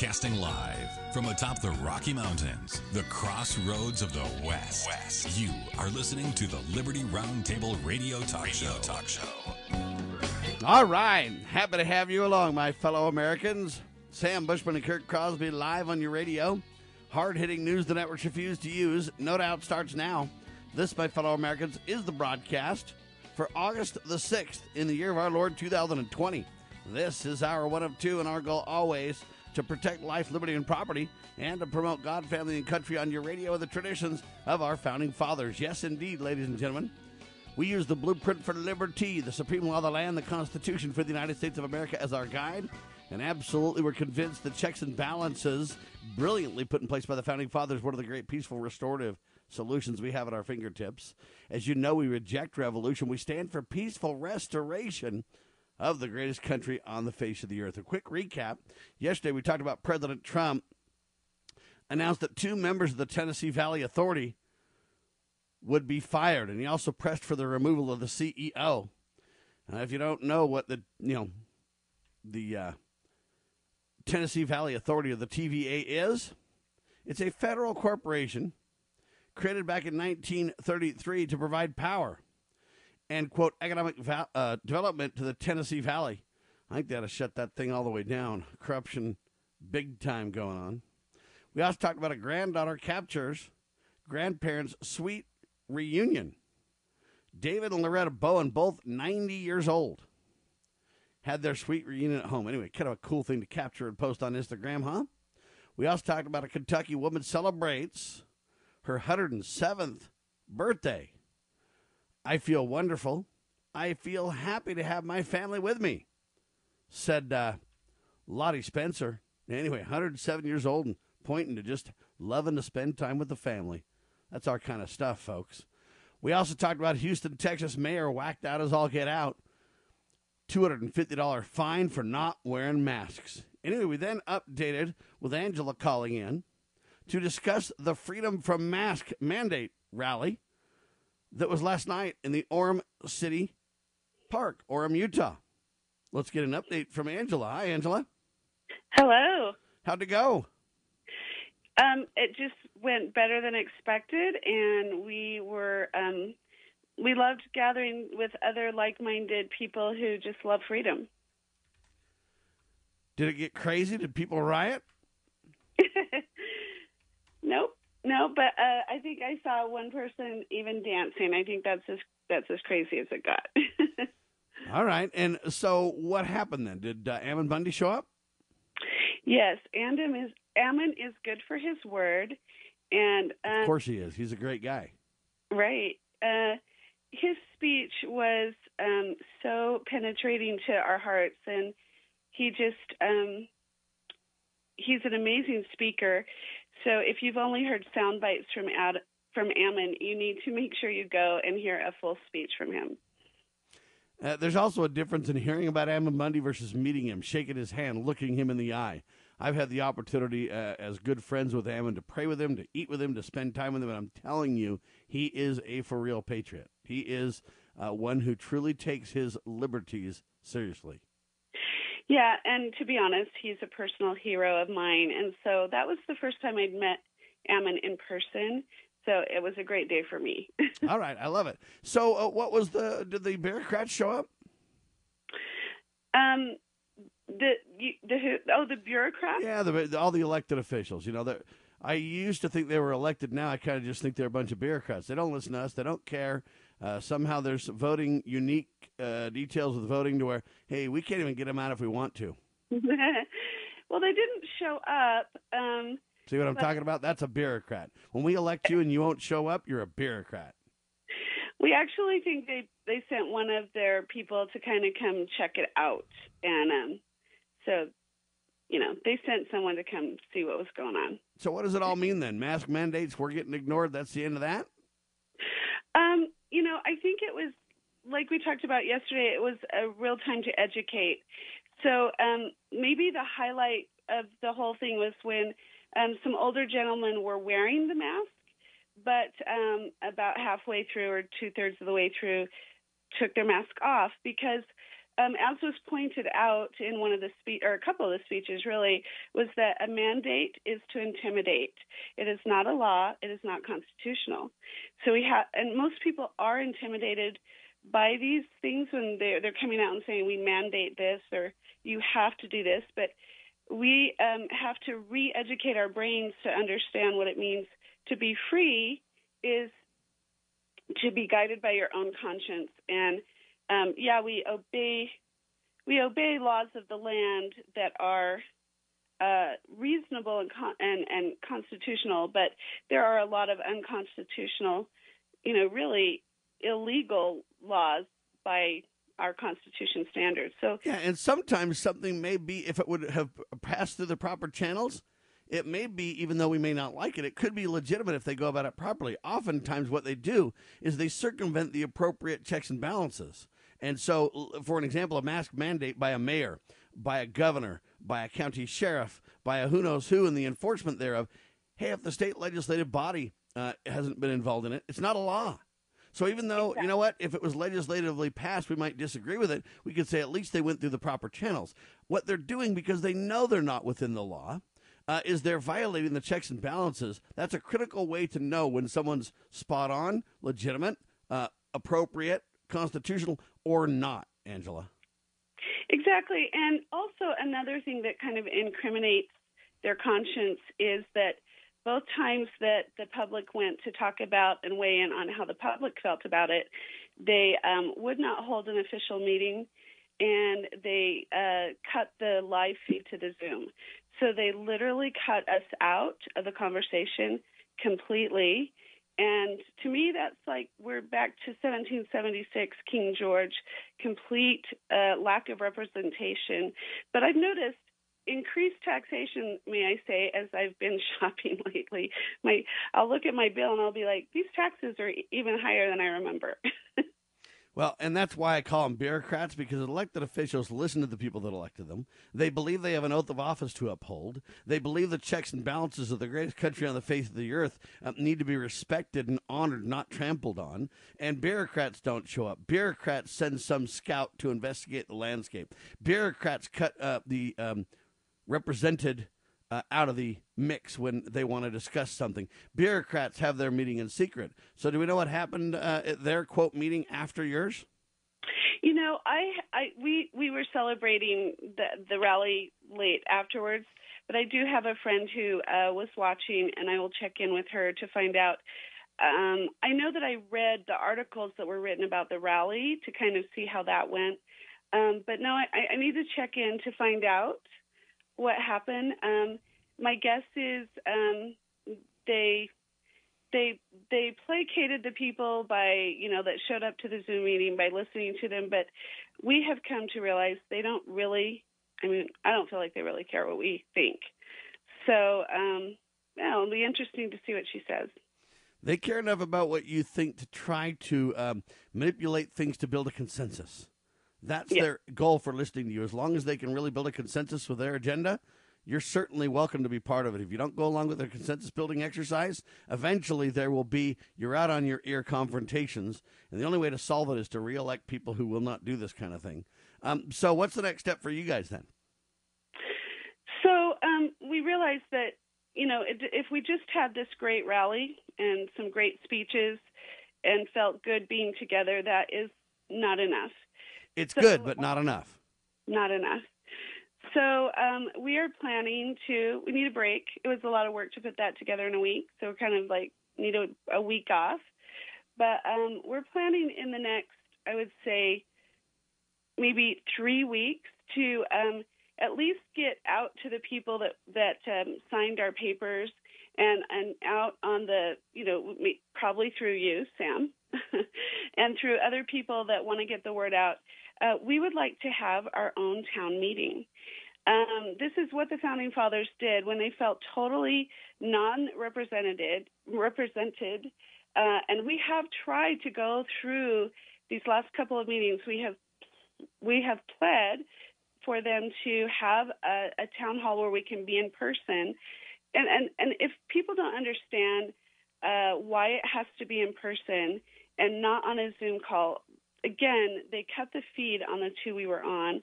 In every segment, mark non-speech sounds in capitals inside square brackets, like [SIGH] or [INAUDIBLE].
Broadcasting live from atop the Rocky Mountains, the crossroads of the West. West. You are listening to the Liberty Roundtable Radio Talk Radio Show. Talk Show. All right, happy to have you along, my fellow Americans. Sam Bushman and Kirk Crosby live on your radio. Hard hitting news the networks refuse to use. No doubt starts now. This, my fellow Americans, is the broadcast for August the 6th in the year of our Lord 2020. This is our one of two, and our goal always to protect life, liberty, and property, and to promote God, family, and country on your radio and the traditions of our founding fathers. Yes, indeed, ladies and gentlemen. We use the blueprint for liberty, the supreme law of the land, the Constitution for the United States of America as our guide. And absolutely, we're convinced the checks and balances, brilliantly put in place by the founding fathers, one of the great peaceful restorative solutions we have at our fingertips. As you know, we reject revolution. We stand for peaceful restoration of the greatest country on the face of the earth. A quick recap. Yesterday, we talked about President Trump announced that two members of the Tennessee Valley Authority would be fired, and he also pressed for the removal of the CEO. Uh, if you don't know what the you know the uh, Tennessee Valley Authority, or the TVA, is, it's a federal corporation created back in 1933 to provide power and quote economic va- uh, development to the Tennessee Valley. I think they ought to shut that thing all the way down. Corruption, big time going on. We also talked about a granddaughter captures grandparents' sweet reunion. David and Loretta Bowen, both 90 years old, had their sweet reunion at home. Anyway, kind of a cool thing to capture and post on Instagram, huh? We also talked about a Kentucky woman celebrates her 107th birthday. I feel wonderful. I feel happy to have my family with me, said uh, Lottie Spencer. Anyway, 107 years old and pointing to just loving to spend time with the family. That's our kind of stuff, folks. We also talked about Houston, Texas mayor whacked out as all get out. $250 fine for not wearing masks. Anyway, we then updated with Angela calling in to discuss the Freedom from Mask mandate rally that was last night in the Orem City Park, Orem, Utah. Let's get an update from Angela. Hi, Angela. Hello. How'd it go? Um, it just went better than expected, and we were um, we loved gathering with other like-minded people who just love freedom. Did it get crazy? Did people riot? [LAUGHS] nope. No, but uh, I think I saw one person even dancing. I think that's as that's as crazy as it got. [LAUGHS] All right, and so what happened then? Did uh, Ammon Bundy show up? Yes, Ammon is Ammon is good for his word, and um, of course he is. He's a great guy. Right. Uh, his speech was um, so penetrating to our hearts, and he just um, he's an amazing speaker. So if you've only heard sound bites from Ad, from Ammon, you need to make sure you go and hear a full speech from him. Uh, there's also a difference in hearing about Ammon Bundy versus meeting him, shaking his hand, looking him in the eye. I've had the opportunity uh, as good friends with Ammon to pray with him, to eat with him, to spend time with him, and I'm telling you, he is a for real patriot. He is uh, one who truly takes his liberties seriously. Yeah, and to be honest, he's a personal hero of mine. And so that was the first time I'd met Ammon in person. So it was a great day for me. [LAUGHS] All right, I love it. So, uh, what was the? Did the bureaucrats show up? Um, the the oh the bureaucrats. Yeah, the, all the elected officials. You know, I used to think they were elected. Now I kind of just think they're a bunch of bureaucrats. They don't listen to us. They don't care. Uh, somehow there's voting unique uh, details with voting to where, hey, we can't even get them out if we want to. [LAUGHS] well, they didn't show up. Um, See what I'm but, talking about? That's a bureaucrat. When we elect you and you won't show up, you're a bureaucrat. We actually think they they sent one of their people to kind of come check it out, and um, so you know they sent someone to come see what was going on. So what does it all mean then? Mask mandates we're getting ignored. That's the end of that. Um, you know, I think it was like we talked about yesterday. It was a real time to educate. So um, maybe the highlight of the whole thing was when um, some older gentlemen were wearing the mask, but um, about halfway through or two thirds of the way through, took their mask off because um, as was pointed out in one of the speech or a couple of the speeches, really, was that a mandate is to intimidate. It is not a law. It is not constitutional. So we have, and most people are intimidated by these things when they're they're coming out and saying we mandate this or you have to do this, but we um, have to re-educate our brains to understand what it means to be free is to be guided by your own conscience and um, yeah, we obey we obey laws of the land that are uh, reasonable and, con- and and constitutional, but there are a lot of unconstitutional, you know, really illegal laws by our Constitution standards. So yeah, and sometimes something may be if it would have passed through the proper channels. It may be, even though we may not like it, it could be legitimate if they go about it properly. Oftentimes, what they do is they circumvent the appropriate checks and balances. And so, for an example, a mask mandate by a mayor, by a governor, by a county sheriff, by a who knows who, and the enforcement thereof. Hey, if the state legislative body uh, hasn't been involved in it, it's not a law. So even though you know what, if it was legislatively passed, we might disagree with it. We could say at least they went through the proper channels. What they're doing because they know they're not within the law. Uh, is they're violating the checks and balances. That's a critical way to know when someone's spot on, legitimate, uh, appropriate, constitutional or not, Angela. Exactly. And also, another thing that kind of incriminates their conscience is that both times that the public went to talk about and weigh in on how the public felt about it, they um, would not hold an official meeting and they uh, cut the live feed to the Zoom. So they literally cut us out of the conversation completely and to me, that's like we're back to 1776, King George, complete uh, lack of representation. But I've noticed increased taxation, may I say, as I've been [LAUGHS] shopping lately. My, I'll look at my bill and I'll be like, these taxes are even higher than I remember. [LAUGHS] Well, and that's why I call them bureaucrats because elected officials listen to the people that elected them. They believe they have an oath of office to uphold. They believe the checks and balances of the greatest country on the face of the earth uh, need to be respected and honored, not trampled on. And bureaucrats don't show up. Bureaucrats send some scout to investigate the landscape. Bureaucrats cut uh, the um, represented uh, out of the mix when they want to discuss something. Bureaucrats have their meeting in secret. So, do we know what happened uh, at their quote meeting after yours? You know, I, I we we were celebrating the the rally late afterwards, but I do have a friend who uh, was watching, and I will check in with her to find out. Um, I know that I read the articles that were written about the rally to kind of see how that went, um, but no, I, I need to check in to find out what happened. Um, my guess is um, they they they placated the people by you know that showed up to the Zoom meeting by listening to them, but we have come to realize they don't really. I mean, I don't feel like they really care what we think. So, um, yeah, it'll be interesting to see what she says. They care enough about what you think to try to um, manipulate things to build a consensus. That's yeah. their goal for listening to you. As long as they can really build a consensus with their agenda, you're certainly welcome to be part of it. If you don't go along with their consensus building exercise, eventually there will be you're out on your ear confrontations, and the only way to solve it is to reelect people who will not do this kind of thing. Um, so, what's the next step for you guys then? So um, we realized that you know if we just had this great rally and some great speeches and felt good being together, that is not enough. It's so, good, but not enough. Not enough. So um, we are planning to. We need a break. It was a lot of work to put that together in a week, so we're kind of like need a, a week off. But um, we're planning in the next, I would say, maybe three weeks to um, at least get out to the people that that um, signed our papers and and out on the you know probably through you, Sam, [LAUGHS] and through other people that want to get the word out uh, we would like to have our own town meeting. Um, this is what the founding fathers did when they felt totally non-represented, represented, uh, and we have tried to go through these last couple of meetings. We have we have pled for them to have a, a town hall where we can be in person, and and and if people don't understand uh, why it has to be in person and not on a Zoom call, again, they cut the feed on the two we were on.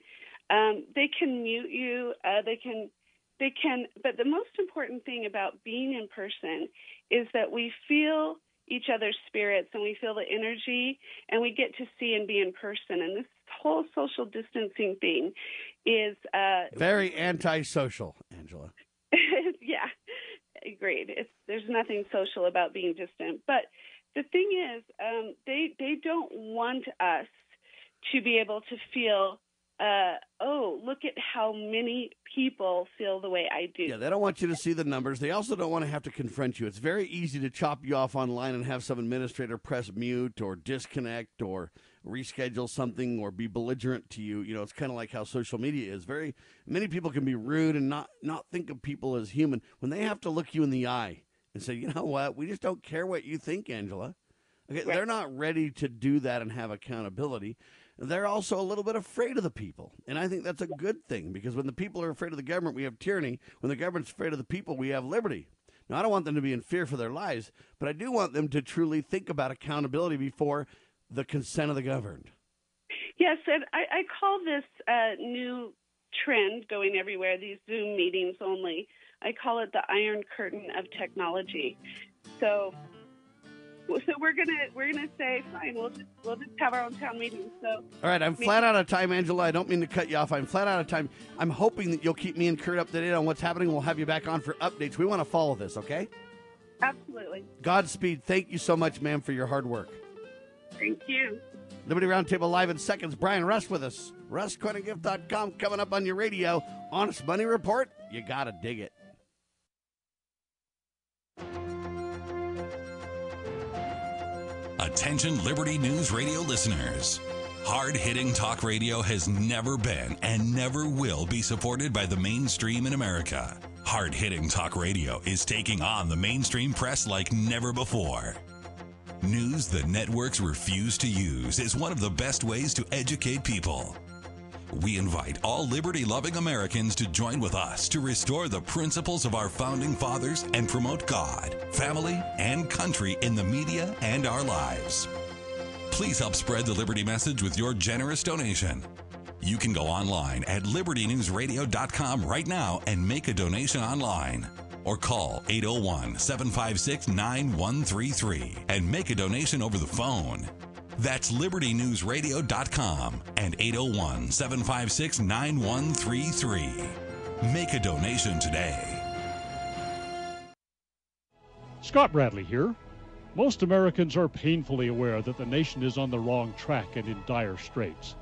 Um, they can mute you. Uh, they can, they can. But the most important thing about being in person is that we feel each other's spirits and we feel the energy and we get to see and be in person. And this whole social distancing thing is uh, very antisocial, Angela. [LAUGHS] yeah, agreed. It's, there's nothing social about being distant, but the thing is, um, they they don't want us to be able to feel uh, oh, look at how many people feel the way I do. Yeah, they don't want you to see the numbers. They also don't want to have to confront you. It's very easy to chop you off online and have some administrator press mute or disconnect or reschedule something or be belligerent to you. You know, it's kind of like how social media is. Very many people can be rude and not not think of people as human when they have to look you in the eye and say, "You know what? We just don't care what you think, Angela." Okay, right. they're not ready to do that and have accountability they're also a little bit afraid of the people. And I think that's a good thing because when the people are afraid of the government, we have tyranny. When the government's afraid of the people, we have liberty. Now, I don't want them to be in fear for their lives, but I do want them to truly think about accountability before the consent of the governed. Yes, and I, I call this a new trend going everywhere, these Zoom meetings only. I call it the Iron Curtain of technology. So so we're gonna we're gonna say fine. We'll just we'll just have our own town meeting. So all right, I'm flat out of time, Angela. I don't mean to cut you off. I'm flat out of time. I'm hoping that you'll keep me and Kurt up to date on what's happening. We'll have you back on for updates. We want to follow this, okay? Absolutely. Godspeed. Thank you so much, ma'am, for your hard work. Thank you. Liberty Roundtable live in seconds. Brian Rust with us. RustCoinandGift.com coming up on your radio. Honest Money Report. You gotta dig it. Attention Liberty News Radio listeners. Hard hitting talk radio has never been and never will be supported by the mainstream in America. Hard hitting talk radio is taking on the mainstream press like never before. News the networks refuse to use is one of the best ways to educate people. We invite all liberty loving Americans to join with us to restore the principles of our founding fathers and promote God, family, and country in the media and our lives. Please help spread the Liberty message with your generous donation. You can go online at libertynewsradio.com right now and make a donation online. Or call 801 756 9133 and make a donation over the phone. That's libertynewsradio.com and 801 756 9133. Make a donation today. Scott Bradley here. Most Americans are painfully aware that the nation is on the wrong track and in dire straits.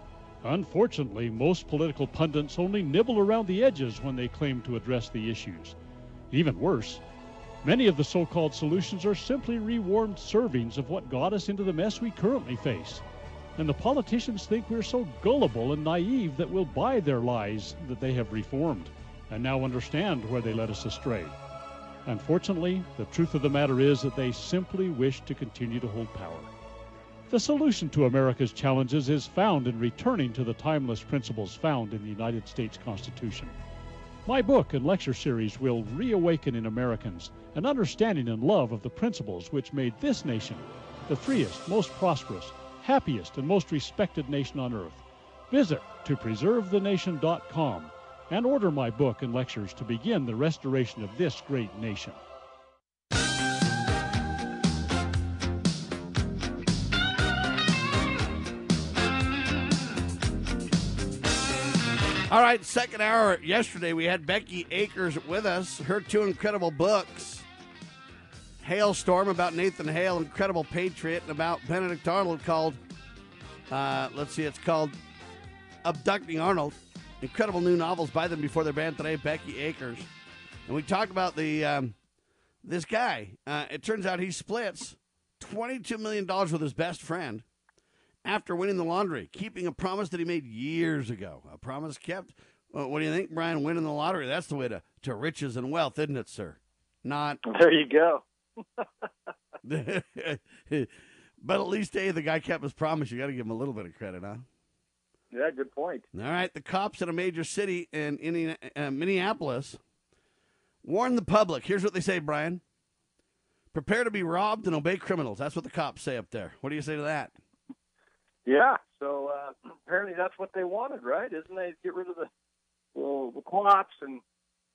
Unfortunately, most political pundits only nibble around the edges when they claim to address the issues. Even worse, Many of the so called solutions are simply rewarmed servings of what got us into the mess we currently face. And the politicians think we're so gullible and naive that we'll buy their lies that they have reformed and now understand where they led us astray. Unfortunately, the truth of the matter is that they simply wish to continue to hold power. The solution to America's challenges is found in returning to the timeless principles found in the United States Constitution. My book and lecture series will reawaken in Americans an understanding and love of the principles which made this nation the freest, most prosperous, happiest, and most respected nation on earth. Visit to preservethenation.com and order my book and lectures to begin the restoration of this great nation. All right, second hour yesterday, we had Becky Akers with us. Her two incredible books Hailstorm about Nathan Hale, Incredible Patriot, and about Benedict Arnold called, uh, let's see, it's called Abducting Arnold. Incredible new novels by them before their band today, Becky Akers. And we talked about the um, this guy. Uh, it turns out he splits $22 million with his best friend after winning the lottery, keeping a promise that he made years ago. A promise kept. Well, what do you think, Brian? Winning the lottery, that's the way to, to riches and wealth, isn't it, sir? Not. [LAUGHS] There you go. [LAUGHS] but at least, hey, the guy kept his promise. You got to give him a little bit of credit, huh? Yeah, good point. All right. The cops in a major city in Indiana, uh, Minneapolis warn the public. Here's what they say, Brian. Prepare to be robbed and obey criminals. That's what the cops say up there. What do you say to that? Yeah. So uh, apparently that's what they wanted, right? Isn't they get rid of the well, the co-ops and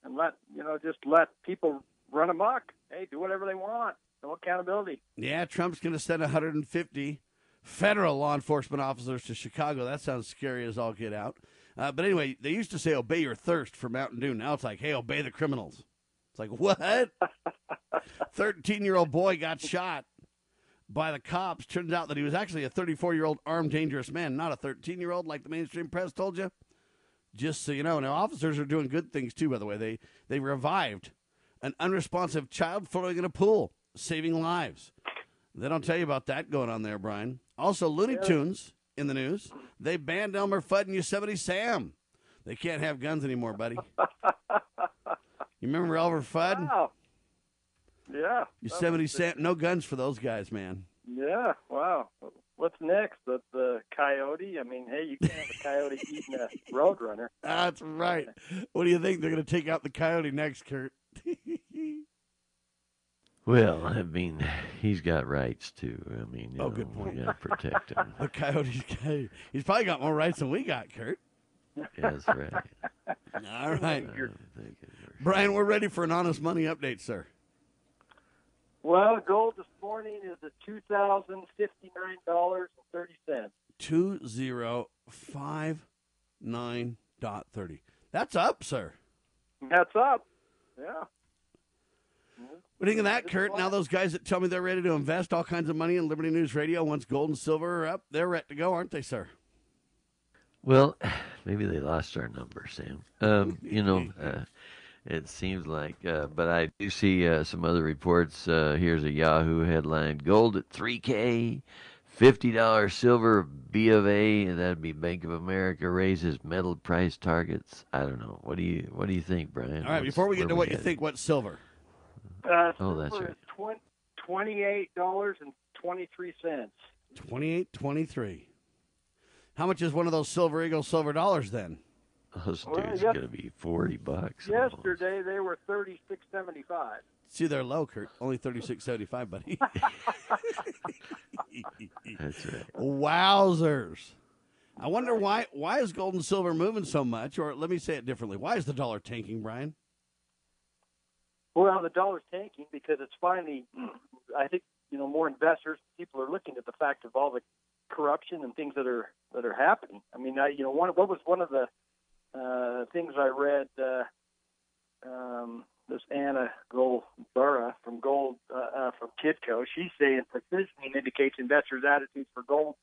and let you know just let people run amok. Hey, do whatever they want. No accountability. Yeah, Trump's going to send 150 federal law enforcement officers to Chicago. That sounds scary as all get out. Uh, but anyway, they used to say "obey your thirst" for Mountain Dew. Now it's like, "Hey, obey the criminals." It's like what? [LAUGHS] Thirteen-year-old boy got shot by the cops. Turns out that he was actually a 34-year-old armed, dangerous man, not a 13-year-old like the mainstream press told you. Just so you know, now officers are doing good things too. By the way, they they revived an unresponsive child floating in a pool, saving lives. They don't tell you about that going on there, Brian. Also, Looney Tunes in the news. They banned Elmer Fudd and Yosemite Sam. They can't have guns anymore, buddy. [LAUGHS] You remember Elmer Fudd? Wow. Yeah. Yosemite Sam. No guns for those guys, man. Yeah. Wow. What's next? The, the coyote? I mean, hey, you can't have a coyote eating a [LAUGHS] roadrunner. That's right. What do you think? They're going to take out the coyote next, Kurt. [LAUGHS] Well, I mean, he's got rights too. I mean, you Oh, know, good point. We got to protect him. [LAUGHS] the coyote's He's probably got more rights than we got, Kurt. That's right. All right. I'm thinking you're- Brian, we're ready for an honest money update, sir. Well, gold this morning is at two thousand fifty nine dollars and thirty cents. Two zero five nine dot thirty. That's up, sir. That's up. Yeah. What do you think of that, Kurt? Now those guys that tell me they're ready to invest all kinds of money in Liberty News Radio once gold and silver are up, they're ready to go, aren't they, sir? Well, [SIGHS] maybe they lost our number, Sam. Um, you know, [LAUGHS] uh, it seems like, uh, but I do see uh, some other reports. Uh, here's a Yahoo headline: Gold at 3K, fifty dollars silver. B of A, and that'd be Bank of America raises metal price targets. I don't know. What do you What do you think, Brian? All right, What's- before we get where to what you headed? think, what's silver? Uh, Oh, that's silver right. is twen- twenty-eight dollars and twenty-three cents. Twenty eight twenty three. How much is one of those silver eagle silver dollars then? [LAUGHS] Those Well, dudes yes- gonna be forty bucks. almost. Yesterday they were thirty-six seventy-five. See, they're low, Kurt. Only thirty six seventy five, buddy. [LAUGHS] [LAUGHS] That's right. Wowzers! I wonder why. Why is gold and silver moving so much? Or let me say it differently. Why is the dollar tanking, Brian? Well, the dollar's tanking because it's finally. I think you know more investors, people are looking at the fact of all the corruption and things that are that are happening. I mean, I you know one what was one of the uh, things I read. Uh, um, this Anna Golubova from Gold uh, uh, from Kitco, she's saying positioning indicates investors' attitudes for gold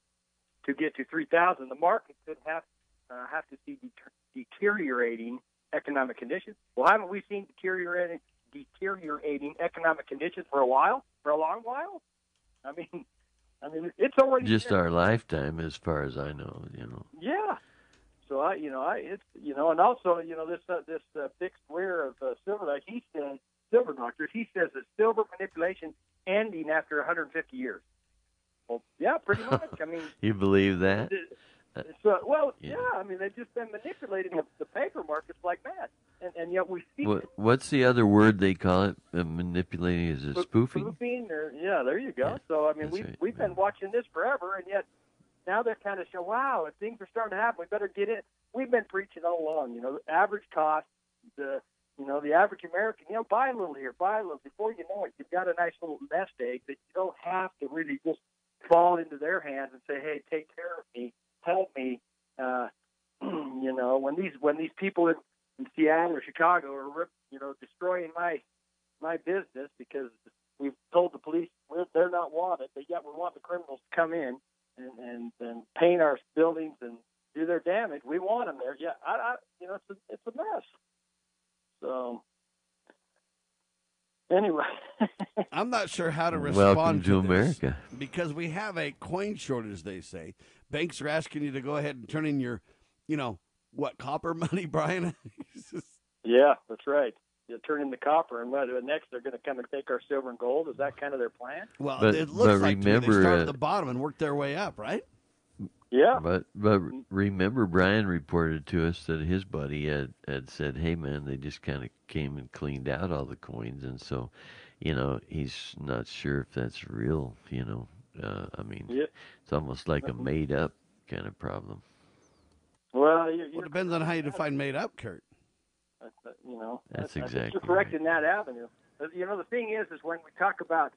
to get to three thousand. The market could have uh, have to see det- deteriorating economic conditions. Well, haven't we seen deteriorating deteriorating economic conditions for a while, for a long while? I mean, I mean, it's already Just our lifetime, as far as I know. You know. Yeah. So I, you know, I it's you know, and also you know this uh, this uh, big square of uh, silver, like he says, silver doctor, he says that silver manipulation ending after 150 years. Well, yeah, pretty much. I mean, [LAUGHS] You believe that? uh, well, Yeah. yeah. I mean, they've just been manipulating the, the paper markets like that, and and yet we see What What's the other word they call it? Uh, manipulating is it spoofing? spoofing or yeah, there you go. Yeah, so I mean, that's we've right, we've been watching this forever, and yet now they're kind of showing, wow, if things are starting to happen, we better get in. We've been preaching all along, you know, the average cost, the you know, the average American, you know, buy a little here, buy a little. Before you know it, you've got a nice little nest egg that you don't have to really just fall into their hands and say, hey, take care of me, help me. Uh, [CLEARS THROAT] you know, when these when these people in, in Seattle or Chicago are rip, you know destroying my my business because we've told the police we're, they're not wanted, but yet we want the criminals to come in and, and, and paint our buildings and do their damage. We want them there. Yeah, I, I you know, it's a, it's a mess. So anyway, [LAUGHS] I'm not sure how to respond Welcome to this America. because we have a coin shortage. They say banks are asking you to go ahead and turn in your, you know, what copper money, [LAUGHS] Brian. yeah, that's right. You turn in the copper, and what, next they're going to come and take our silver and gold. Is that kind of their plan? well, But- it looks like remember, they start uh, at the bottom and work their way up, right? Yeah, But but remember, Brian reported to us that his buddy had had said, "Hey man, they just kind of came and cleaned out all the coins," and so, you know, he's not sure if that's real. You know, Uh, I mean, Yeah. it's almost like a made up kind of problem. Well, you, Well, you it depends on how you define made up, Kurt. You know, That's I- I uh, exactly You're correct right. in that avenue. You know, the thing is, is when we talk about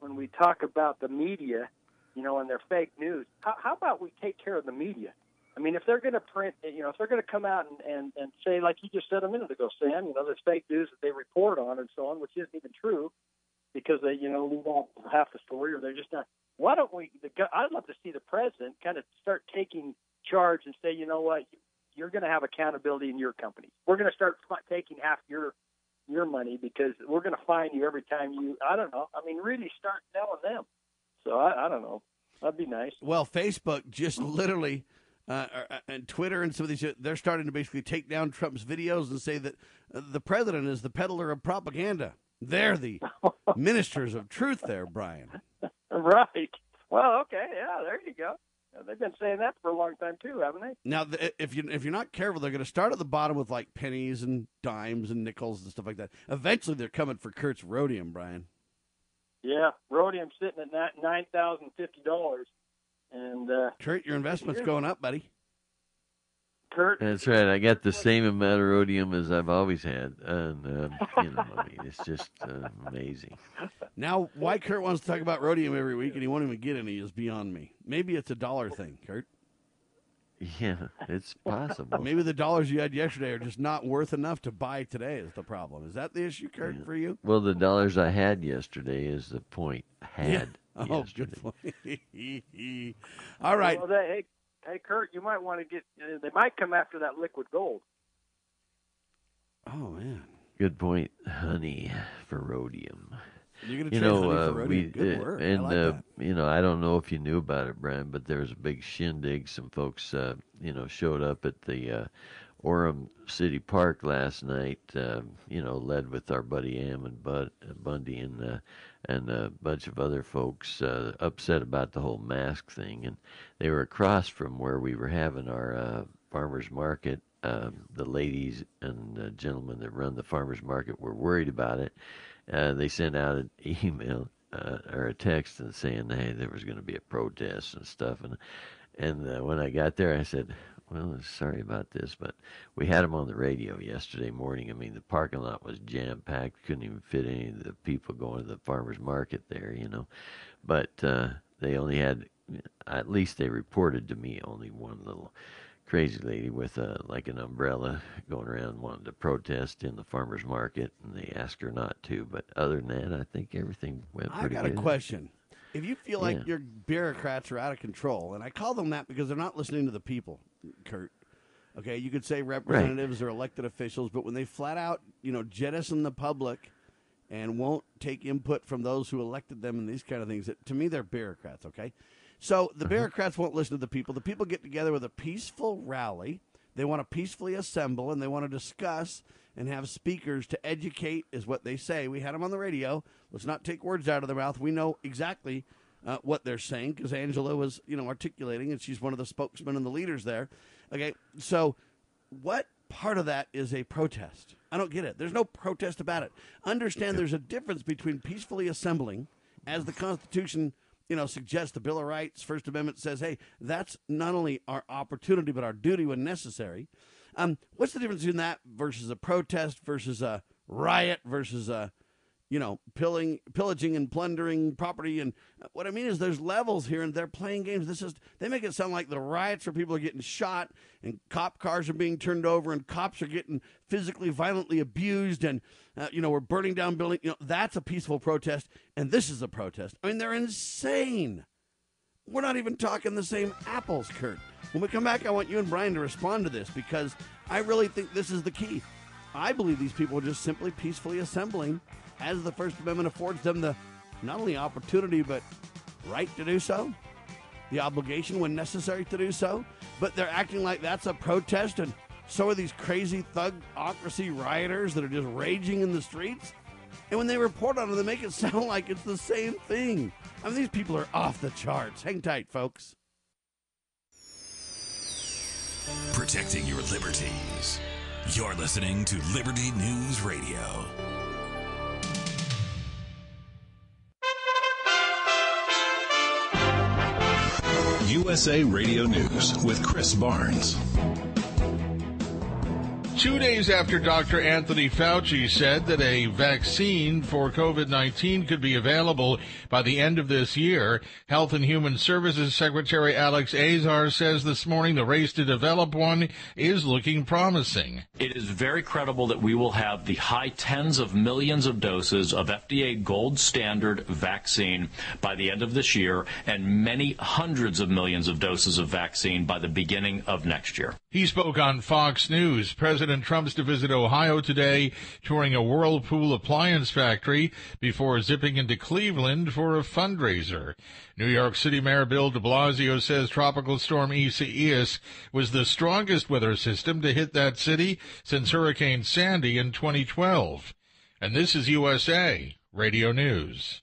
when we talk about the media, you know, and their fake news. How, how about we take care of the media? I mean, if they're going to print, you know, if they're going to come out and, and, and say, like you just said a minute ago, Sam, you know, there's fake news that they report on and so on, which isn't even true because they, you know, leave out half the story or they're just not. Why don't we? The, I'd love to see the president kind of start taking charge and say, you know what, you're going to have accountability in your company. We're going to start taking half your your money because we're going to fine you every time you. I don't know. I mean, really start telling them. So I, I don't know. That'd be nice. Well, Facebook just literally, uh, uh, and Twitter and some of these, they're starting to basically take down Trump's videos and say that uh, the president is the peddler of propaganda. They're the [LAUGHS] ministers of truth, there, Brian. Right. Well, okay. Yeah, there you go. They've been saying that for a long time too, haven't they? Now, if you if you're not careful, they're going to start at the bottom with like pennies and dimes and nickels and stuff like that. Eventually, they're coming for Kurt's rhodium, Brian. Yeah, rhodium sitting at nine thousand fifty dollars, and uh, Kurt, your investment's going up, buddy. Kurt. That's right. I got the same amount of rhodium as I've always had, and um, you know, I mean, it's just uh, amazing. Now, why Kurt wants to talk about rhodium every week and he won't even get any is beyond me. Maybe it's a dollar thing, Kurt. Yeah, it's possible. Maybe the dollars you had yesterday are just not worth enough to buy today. Is the problem? Is that the issue, Kurt, for you? Well, the dollars I had yesterday is the point. Had [LAUGHS] Oh, yesterday. good point. [LAUGHS] All right. Well, they, hey, hey, Kurt, you might want to get. Uh, they might come after that liquid gold. Oh man, Good point, honey, for rhodium. you're gonna You know, honey uh, for rhodium. we Good uh, work. and I like uh, that. you know, I don't know if you knew about it, Brian, but there was a big shindig. Some folks, uh, you know, showed up at the uh, Orem City Park last night. Uh, you know, led with our buddy Am and Bud, uh, Bundy and uh, and a bunch of other folks uh, upset about the whole mask thing, and they were across from where we were having our uh, farmers market. Um, the ladies and gentlemen that run the farmers market were worried about it. Uh, they sent out an [LAUGHS] email uh, or a text and saying, "Hey, there was going to be a protest and stuff." And and uh, when I got there, I said, "Well, sorry about this, but we had them on the radio yesterday morning. I mean, the parking lot was jam packed; couldn't even fit any of the people going to the farmers market there, you know. But uh, they only had, at least they reported to me, only one little." crazy lady with a like an umbrella going around wanting to protest in the farmers market and they asked her not to but other than that i think everything went Pretty I pretty got good a question. If you feel like Yeah. your bureaucrats are out of control, and I call them that because they're not listening to the people, Kurt. Okay, you could say representatives or elected officials, but when they flat out, you know, jettison the public and won't take input from those who elected them and these kind of things, to me, they're bureaucrats. Okay, so the mm-hmm. bureaucrats won't listen to the people. The people get together with a peaceful rally. They want to peacefully assemble and they want to discuss and have speakers to educate, is what they say. We had them on the radio. Let's not take words out of their mouth. We know exactly uh, what they're saying because Angela was, you know, articulating, and she's one of the spokesmen and the leaders there. Okay, so what part of that is a protest? I don't get it. There's no protest about it. Understand there's a difference between peacefully assembling, as the Constitution, you know, suggests the Bill of Rights, First Amendment says, hey, that's not only our opportunity but our duty when necessary. Um, what's the difference between that versus a protest versus a riot versus a you know, pilling, pillaging and plundering property. And what I mean is, there's levels here, and they're playing games. This is they make it sound like the riots where people are getting shot, and cop cars are being turned over, and cops are getting physically, violently abused, and uh, you know, we're burning down buildings. You know, that's a peaceful protest, and this is a protest. I mean, they're insane. We're not even talking the same apples, Kurt. When we come back, I want you and Brian to respond to this because I really think this is the key. I believe these people are just simply peacefully assembling as the First Amendment affords them the not only opportunity but right to do so, the obligation when necessary to do so, but they're acting like that's a protest and so are these crazy thugocracy rioters that are just raging in the streets. And when they report on it, they make it [LAUGHS] sound like it's the same thing. I mean, these people are off the charts. Hang tight, folks. Protecting your liberties. You're listening to Liberty News Radio. USA Radio News with Chris Barnes. Two days after Dr. Anthony Fauci said that a vaccine for COVID 19 could be available by the end of this year, Health and Human Services Secretary Alex Azar says this morning the race to develop one is looking promising. It is very credible that we will have the high tens of millions of doses of FDA gold standard vaccine by the end of this year and many hundreds of millions of doses of vaccine by the beginning of next year. He spoke on Fox News. President Trump's to visit Ohio today, touring a Whirlpool appliance factory before zipping into Cleveland for a fundraiser. New York City Mayor Bill de Blasio says Tropical Storm Isaias was the strongest weather system to hit that city since Hurricane Sandy in 2012. And this is USA Radio News.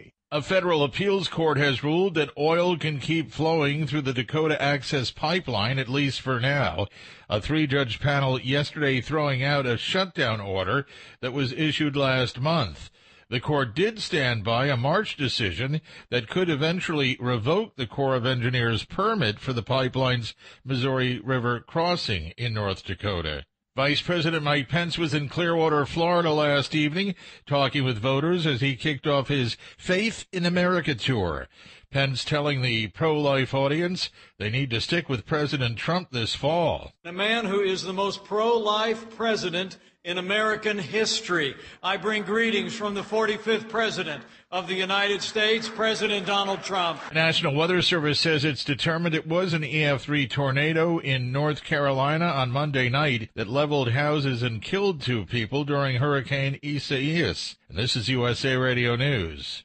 A federal appeals court has ruled that oil can keep flowing through the Dakota Access Pipeline, at least for now. A three judge panel yesterday throwing out a shutdown order that was issued last month. The court did stand by a March decision that could eventually revoke the Corps of Engineers permit for the pipeline's Missouri River crossing in North Dakota. Vice President Mike Pence was in Clearwater, Florida last evening, talking with voters as he kicked off his Faith in America tour. Pence telling the pro-life audience they need to stick with President Trump this fall. The man who is the most pro-life president in American history. I bring greetings from the 45th President of the United States, President Donald Trump. The National Weather Service says it's determined it was an EF3 tornado in North Carolina on Monday night that leveled houses and killed two people during Hurricane Isaias. And this is USA Radio News.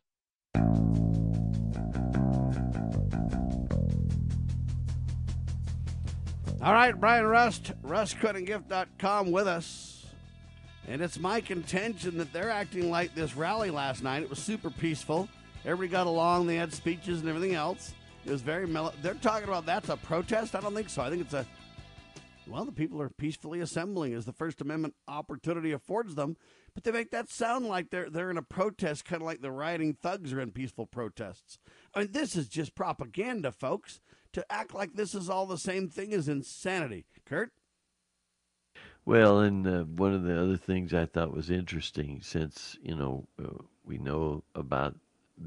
All right, Brian Rust, RustCoinandGift.com with us. And it's my contention that they're acting like this rally last night. It was super peaceful. Everybody got along. They had speeches and everything else. It was very mellow. They're talking about that's a protest. I don't think so. I think it's a well, the people are peacefully assembling as the First Amendment opportunity affords them. But they make that sound like they're they're in a protest, kind of like the rioting thugs are in peaceful protests. I mean, this is just propaganda, folks. To act like this is all the same thing is insanity. Kurt. Well, and uh, one of the other things I thought was interesting, since you know uh, we know about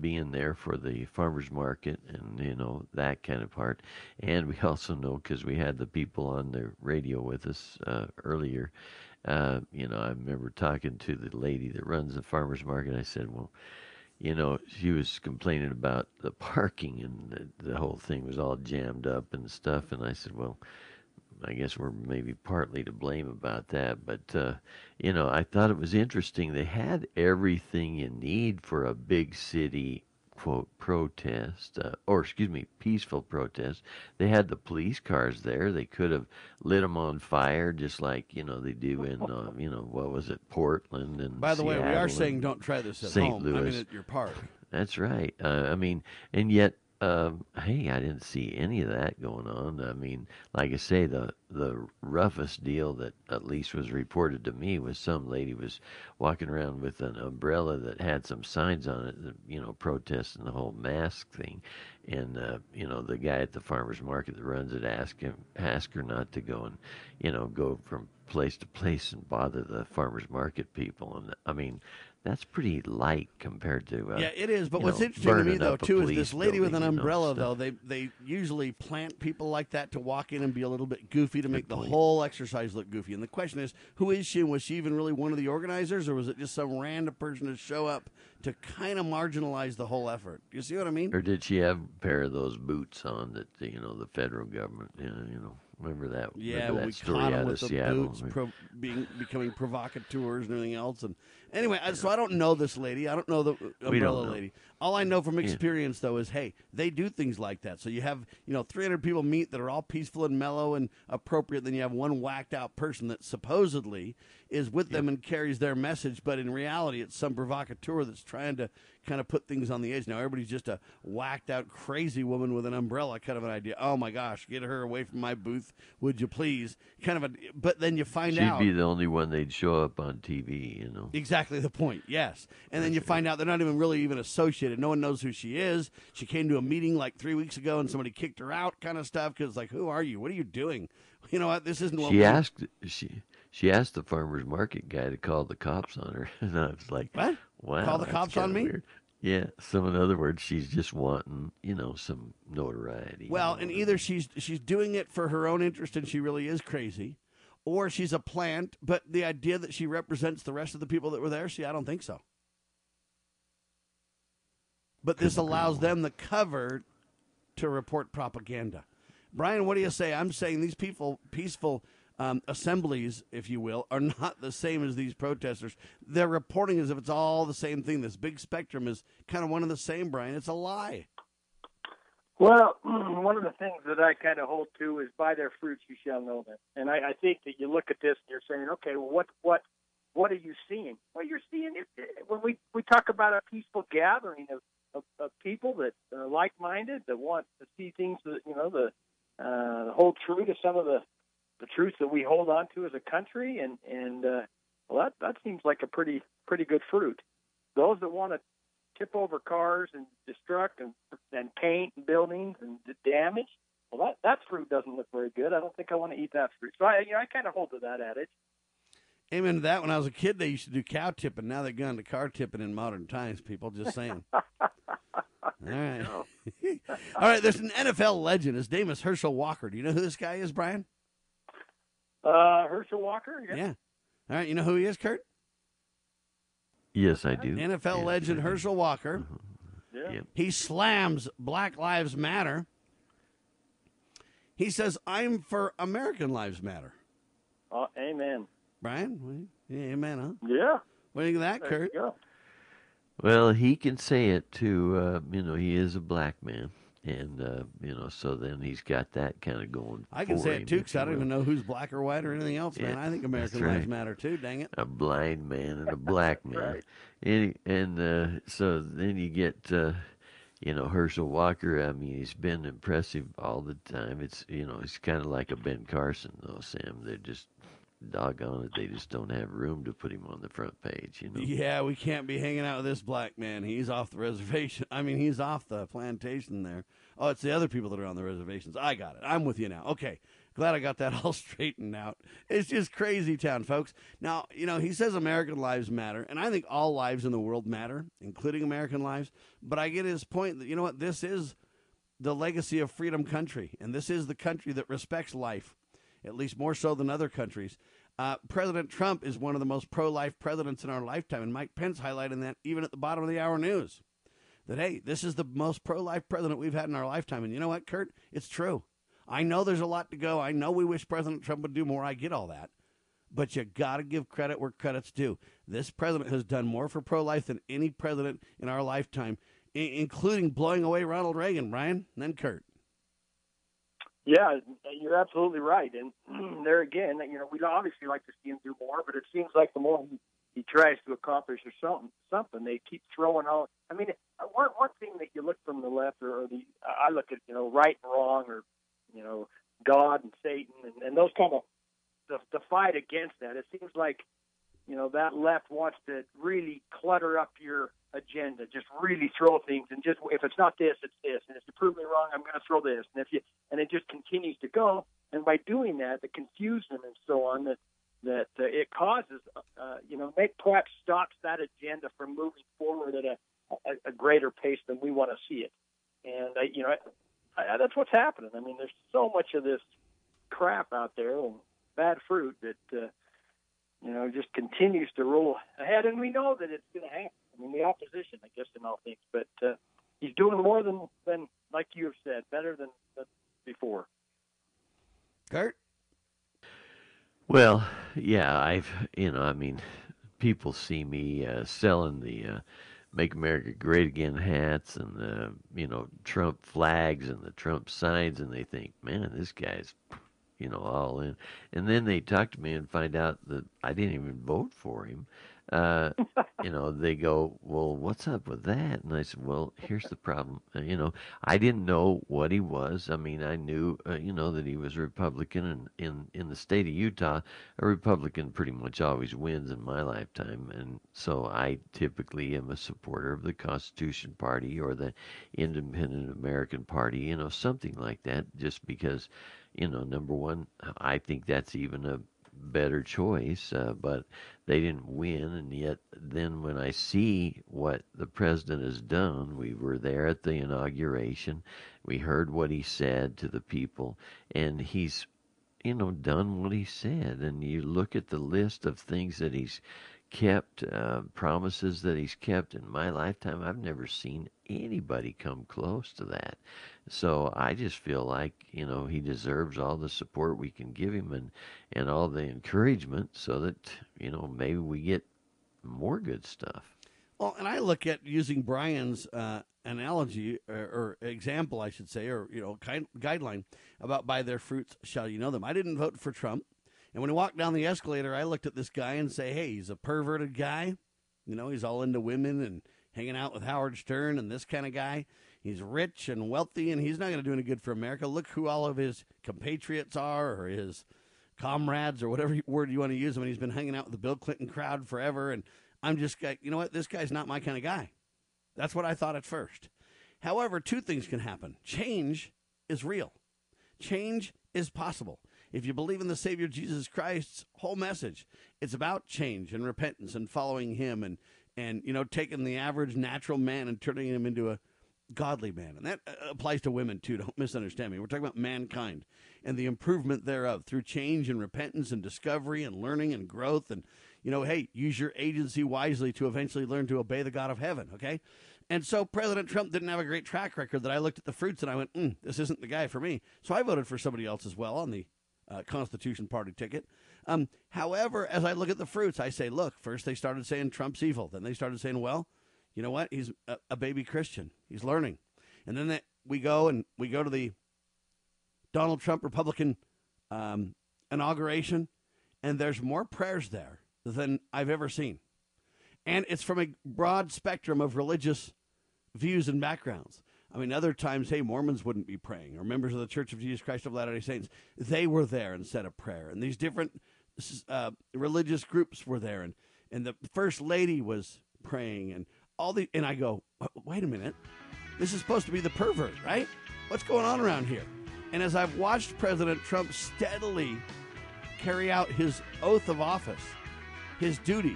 being there for the farmers market and you know that kind of part, and we [LAUGHS] also know because we had the people on the radio with us uh, earlier. Uh, you know, I remember talking to the lady that runs the farmers market. I said, "Well, you know, she was complaining about the [LAUGHS] parking and the, the whole thing was all jammed up and stuff." And I said, "Well." I guess we're maybe partly to blame about that, but uh, you know, I thought it was interesting. They had everything you need for a big city quote protest, uh, or excuse me, peaceful protest. They had the police cars there. They could have lit them on fire, just like you know they do in uh, [LAUGHS] you know what was it, Portland and. By the Seattle way, we are saying don't try this at St. home. Louis. I mean, at your park. That's right. Uh, I mean, and yet, um, hey, I didn't see any of that going on. I mean, like I say, the the roughest deal that at least was reported to me was some lady was walking around with an umbrella that had some signs on it, you know, protesting the whole mask thing. And uh, you know, the guy at the farmers market that runs it asked him, ask her not to go and, you know, go from place to place and bother the farmers market people. And I mean, that's pretty light compared to. Uh, yeah, it is. But what's know, interesting to me though too is this lady with an building, you know, umbrella though. They they usually plant people like that to walk in and be a little bit goofy to make the whole exercise look goofy. And the question is, who is she? And was she even really one of the organizers, or was it just some random person to show up to kind of marginalize the whole effort? You see what I mean? Or did she have a pair of those boots on that you know the federal government? You know, you know remember that? Yeah, remember that we story caught out him of with the Seattle? boots, pro, being becoming provocateurs and everything else. And anyway, I- so I don't know this lady. I don't know the umbrella know. lady. All I know from Yeah. experience, though, is hey, they do things like that. So you have you know 300 people meet that are all peaceful and mellow and appropriate. Then you have one whacked out person that supposedly is with them and carries their message, but in reality, it's some provocateur that's trying to kind of put things on the edge. Now everybody's just a whacked out crazy woman with an umbrella, kind of an idea. Oh my gosh, get her away from my booth, would you please? Kind of a. But then you find out She'd be the only one they'd show up on TV. You know. Exactly the point. Yes, and then you find out they're not even really even associated. No one knows who she is. She came to a meeting like three weeks ago, and somebody kicked her out, kind of stuff. Because like, who are you? What are you doing? [LAUGHS] You know what? This isn't what She we- asked she she asked the farmers market guy to call the cops on her, [LAUGHS] and I was like, What? Wow, Call the cops on me? weird." Yeah. So in other words, she's just wanting you know some notoriety. Well, and either she's she's doing it for her own interest, and she really is crazy, or she's a plant. But the idea that she represents the rest of the people that were there, see, I don't think so. But this allows them the cover to report propaganda. Brian, what do you say? I'm saying these people, peaceful um, assemblies, if you will, are [LAUGHS] not the same as these protesters. They're reporting as if it's all the same thing. This big spectrum is kind of one and the same, Brian. It's a lie. Well, [CLEARS THROAT] one of the things that I kind of hold to is by their fruits you shall know them. And I, I think that you look at this and you're saying, okay, well, what what what are you seeing? Well, you're seeing it when we we talk about a peaceful gathering of of, of people that are like-minded that want to see things that you know the uh, hold true to some of the the truths that we hold on to as a country, and and uh, well, that that seems like a pretty pretty good fruit. Those that want to tip over cars and destruct and and paint buildings and d- damage. Well, that that fruit doesn't look very good. I don't think I want to eat that fruit. So I, you know, I kind of hold to that adage. Amen to that. When I was a kid, they used to do cow tipping. Now they've gone to car tipping in modern times. People just saying. [LAUGHS] All right. [LAUGHS] All right. There's an NFL legend. His name is Herschel Walker. Do you know who this guy is, Brian? Uh, Herschel Walker. Yeah. Yeah. All right. You know who he is, Kurt? yes, I do. NFL legend Herschel Walker. Yeah. Yep. He slams Black Lives Matter. He says, I'm for American Lives Matter. Uh, amen. Brian? you- Yeah, amen, huh? Yeah. What do you think of that, There Kurt? you go. Well, he can say it too. Uh, you know, he is a black man, and uh, you know, so then he's got that kind of going. I can say it too because I don't even know who's black or white or anything else, man. Yeah, I think American that's lives matter too. Dang it! a blind man and a [LAUGHS] black man. right. And, and uh, so then you get, uh, you know, Herschel Walker. I mean, he's been impressive all the time. It's, you know, he's kind of like a Ben Carson, though, Sam. They're just, doggone it, they just don't have room to put him on the front page, you know. Yeah, we can't be hanging out with this black man. He's off the reservation. [LAUGHS] I mean, he's off the plantation there. Oh, it's the other people that are on the reservations. I got it. I'm with you now. Okay. Glad I got that [LAUGHS] all straightened out. It's just crazy town, folks. Now, you know, he says American lives matter, and I think all lives in the world matter, including American lives. But I get his point that, you know what, this is the legacy of freedom country, and this is the country that respects life, at least more so than other countries. Uh, President Trump is one of the most pro life presidents in our lifetime, and Mike Pence highlighting that even at the bottom of the hour news. That, hey, this is the most pro life president we've had in our lifetime. And you know what, Kurt? It's true. I know there's a lot to go. I know we wish President Trump would do more. I get all that. But you got to give credit where credit's due. This president has done more for pro life than any president in our lifetime, I- including blowing away Ronald Reagan, Brian, and then Kurt. Yeah, you're absolutely right. And [CLEARS THROAT] there again, you know, we'd obviously like to see him do more, but it seems like the more he, he tries to accomplish or something, something they keep throwing out. I mean, uh, one one thing that you look from the left, or, or the I look at you know right and wrong, or you know God and Satan, and, and those kind of the, the fight against that. It seems like you know that left wants to really clutter up your agenda, just really throw things, and just if it's not this, it's this, and if you prove me wrong, I'm going to throw this, and if you and it just continues to go, and by doing that, the confusion and so on that that uh, it causes, uh, you know, make perhaps stops that agenda from moving forward at a, a, a greater pace than we want to see it. And I, you know, I, I, that's what's happening. I mean, there's so much of this crap out there and bad fruit that uh, you know just continues to roll ahead, and we know that it's going to happen. I mean, the opposition, I guess, in all things, but uh, he's doing more than than like you have said, better than, than before. Kurt. Well, yeah, I've you know, I mean, people see me uh, selling the uh, "Make America Great Again" hats and the you know Trump flags and the Trump signs, and they think, man, this guy's you know all in. And then they talk to me and find out that I didn't even vote for him uh, [LAUGHS] you know, they go, well, what's up with that? And I said, well, here's the problem. Uh, you know, I didn't know what he was. I mean, I knew, uh, you know, that he was a Republican, and in in the state of Utah, a Republican pretty much always wins in my lifetime, and so I typically am a supporter of the Constitution Party or the Independent American Party, you know, something like that, just because, you know, number one, I think that's even a better choice, uh, but they didn't win. And yet, then when I see what the president has done, we were there at the inauguration, we heard what he said to the people, and he's, you know, done what he said. And you look at the list of things that he's kept, uh, promises that he's kept in my lifetime. I've never seen anybody come close to that. So I just feel like you know he deserves all the support we can give him and and all the encouragement, so that you know maybe we get more good stuff. Well, and I look at using Brian's uh, analogy or, or, example, I should say, or you know, kind, guideline about by their fruits shall you know them. I didn't vote for Trump. And when he walked down the escalator, I looked at this guy and say, "Hey, he's a perverted guy. You know, he's all into women and hanging out with Howard Stern and this kind of guy. He's rich and wealthy, and he's not going to do any good for America. Look who all of his compatriots are, or his comrades, or whatever [LAUGHS] word you want to use. I he's been hanging out with the Bill Clinton crowd forever, and I'm just, like, you know what? This guy's not my kind of guy. That's what I thought at first. However, two things can happen. Change is real. Change is possible if you believe in the Savior Jesus Christ's whole message, it's about change and repentance and following Him and and you know taking the average natural man and turning him into a godly man. And that uh, applies to women too. [LAUGHS] Don't misunderstand me. We're talking about mankind and the improvement thereof through change and repentance and discovery and learning and growth. And, you know, hey, use your agency wisely to eventually learn to obey the God of heaven, okay? And so President Trump didn't have a great track record that I looked at the fruits and I went, mm, this isn't the guy for me. So I voted for somebody else as well on the uh, Constitution Party ticket. Um, however, as I look at the fruits, I say, look, first they started saying Trump's evil. Then they started saying, well, you know what? He's a, a baby Christian. He's learning. And then that we go and we go to the Donald Trump Republican um, inauguration, and there's more prayers there than I've ever seen. And it's from a broad spectrum of religious views and backgrounds. I mean, other times, hey, Mormons wouldn't be praying, or members of the Church of Jesus Christ of Latter day Saints. They were there instead of prayer. And these different uh, religious groups were there. And, and the First Lady was praying. And all the, and I go, wait a minute. This is supposed to be the pervert, right? What's going on around here? And as I've watched President Trump steadily carry out his oath of office, his duty,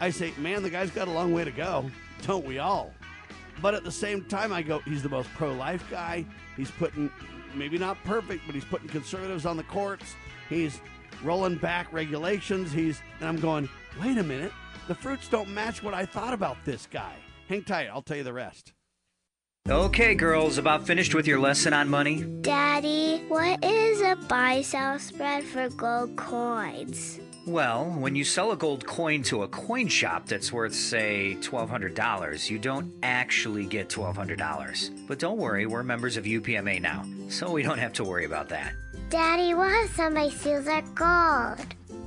I say, man, the guy's got a long way to go. Don't we all? But at the same time, I go, he's the most pro life guy. He's putting, maybe not perfect, but he's putting conservatives on the courts. He's rolling back regulations. He's, and I'm going, wait a minute. The fruits don't match what I thought about this guy. Hang tight. I'll tell you the rest. Okay, girls, about finished with your lesson on money? Daddy, what is a buy sell spread for gold coins? Well, when you sell a gold coin to a coin shop that's worth, say, $1,200, you don't actually get $1,200. But don't worry, we're members of UPMA now, so we don't have to worry about that. Daddy, what if somebody steals our gold?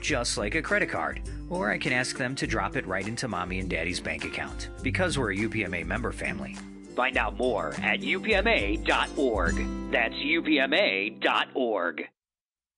just like a credit card. Or I can ask them to drop it right into mommy and daddy's bank account because we're a UPMA member family. Find out more at upma.org. That's upma.org.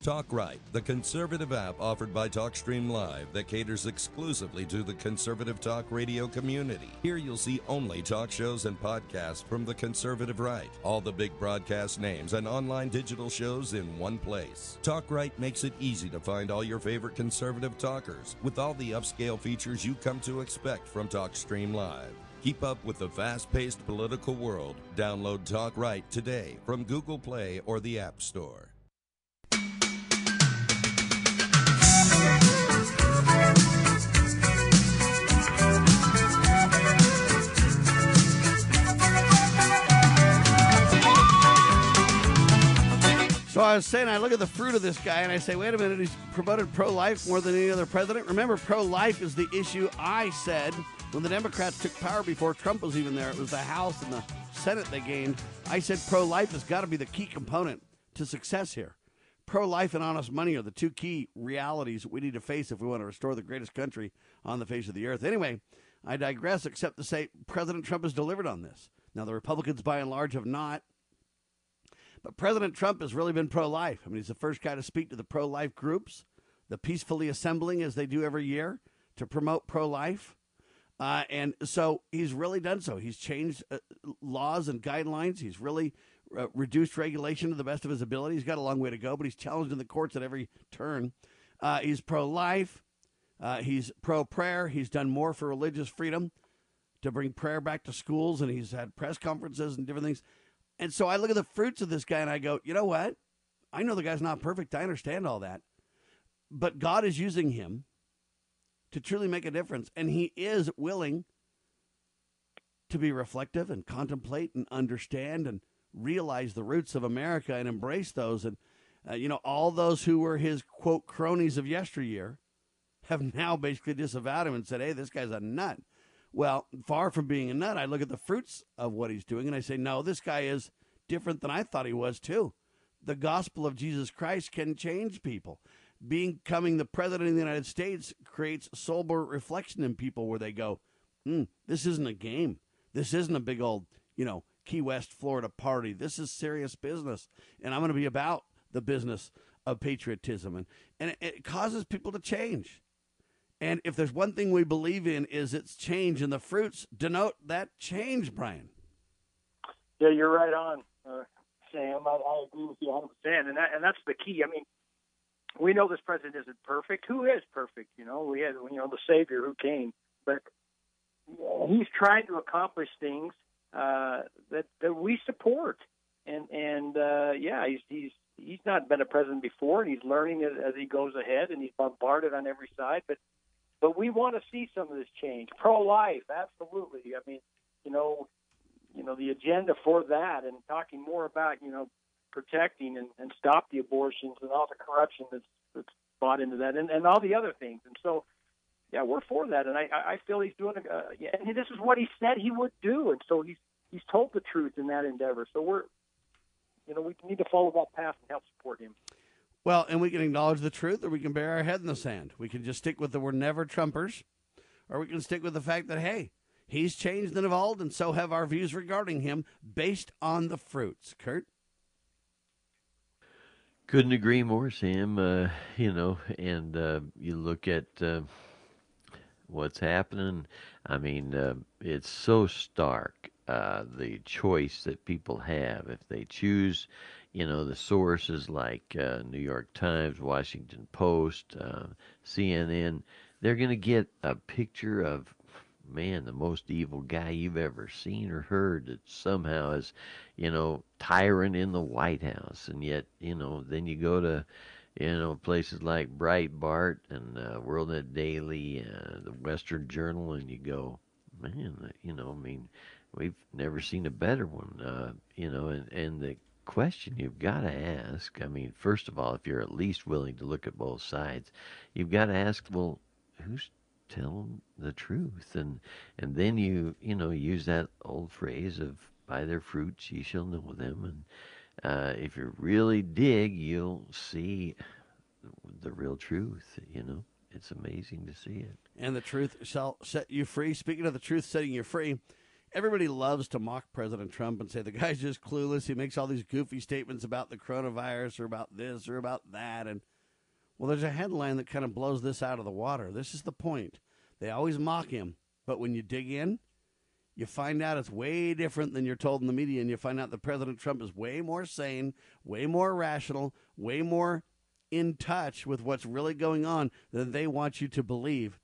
Talk Right, the conservative app offered by TalkStream Live that caters exclusively to the conservative talk radio community. Here you'll see only talk shows and podcasts from the conservative right, all the big broadcast names and online digital shows in one place. Talk Right makes it easy to find all your favorite conservative talkers with all the upscale features you come to expect from TalkStream Live. Keep up with the fast paced political world. Download Talk Right today from Google Play or the App Store. Was saying, I look at the fruit of this guy and I say, wait a minute, he's promoted pro life more than any other president. Remember, pro life is the issue I said when the Democrats took power before Trump was even there. It was the House and the Senate they gained. I said pro life has got to be the key component to success here. Pro life and honest money are the two key realities we need to face if we want to restore the greatest country on the face of the earth. Anyway, I digress, except to say President Trump has delivered on this. Now, the Republicans, by and large, have not. But President Trump has really been pro life. I mean, he's the first guy to speak to the pro life groups, the peacefully assembling as they do every year to promote pro life. Uh, and so he's really done so. He's changed uh, laws and guidelines. He's really uh, reduced regulation to the best of his ability. He's got a long way to go, but he's challenged in the courts at every turn. Uh, he's pro life. Uh, he's pro prayer. He's done more for religious freedom to bring prayer back to schools, and he's had press conferences and different things. And so I look at the fruits of this guy and I go, you know what? I know the guy's not perfect. I understand all that. But God is using him to truly make a difference. And he is willing to be reflective and contemplate and understand and realize the roots of America and embrace those. And, uh, you know, all those who were his, quote, cronies of yesteryear have [LAUGHS] now basically disavowed him and said, hey, this guy's a nut. Well, far from being a nut, I look at the fruits of what he's doing and I say, no, this guy is different than I thought he was, too. The gospel of Jesus Christ can change people. Being becoming the president of the United States creates sober reflection in people where they go, hmm, this isn't a game. This isn't a big old, you know, Key West, Florida party. This is serious business. And I'm going to be about the business of patriotism. And, and it, it causes people to change. And if there's one thing we believe in is it's change, and the fruits denote that change, Brian. Yeah, you're right on, uh, Sam. I, I agree with you 100, percent and that, and that's the key. I mean, we know this president isn't perfect. Who is perfect? You know, we had you know the Savior who came, but he's trying to accomplish things uh, that that we support. And and uh, yeah, he's he's he's not been a president before, and he's learning as, as he goes ahead, and he's bombarded on every side. But but we want to see some of this change. Pro life, absolutely. I mean, you know, you know the agenda for that, and talking more about you know protecting and, and stop the abortions and all the corruption that's that's bought into that, and, and all the other things. And so, yeah, we're for that, and I I feel he's doing a, uh, yeah, and this is what he said he would do, and so he's he's told the truth in that endeavor. So we're, you know, we need to follow that path and help support him. Well, and we can acknowledge the truth, or we can bury our head in the sand. We can just stick with the we're never Trumpers, or we can stick with the fact that hey, he's changed and evolved, and so have our views regarding him based on the fruits. Kurt. Couldn't agree more, Sam. Uh, you know, and uh, you look at uh, what's happening. I mean, uh, it's so stark uh, the choice that people have if they choose. You know, the sources like uh, New York Times, Washington Post, CNN. They're going to get a picture of man, the most evil guy you've ever seen or heard that somehow is, you know, tyrant in the White House. And yet, you know, then you go to, you know, places like Breitbart and uh, WorldNet Daily, uh, the Western Journal, and you go, man, you know, I mean, we've never seen a better one. Uh, you know, and and the question you've got to ask. I mean, first of all, if you're at least willing to look at both sides, you've got to ask, well, who's telling the truth? And and then you you know use that old phrase of by their fruits ye shall know them. And uh, if you really dig, you'll see the real truth. You know, it's amazing to see it. And the truth shall set you free. Speaking of the truth setting you free, everybody loves to mock President Trump and say the guy's just clueless. He makes all these goofy statements about the coronavirus or about this or about that. And well, there's a headline that kind of blows this out of the water. This is the point. They always mock him, but when you dig in, you find out it's way different than you're told in the media, and you find out that President Trump is way more sane, way more rational, way more in touch with what's really going on than they want you to believe.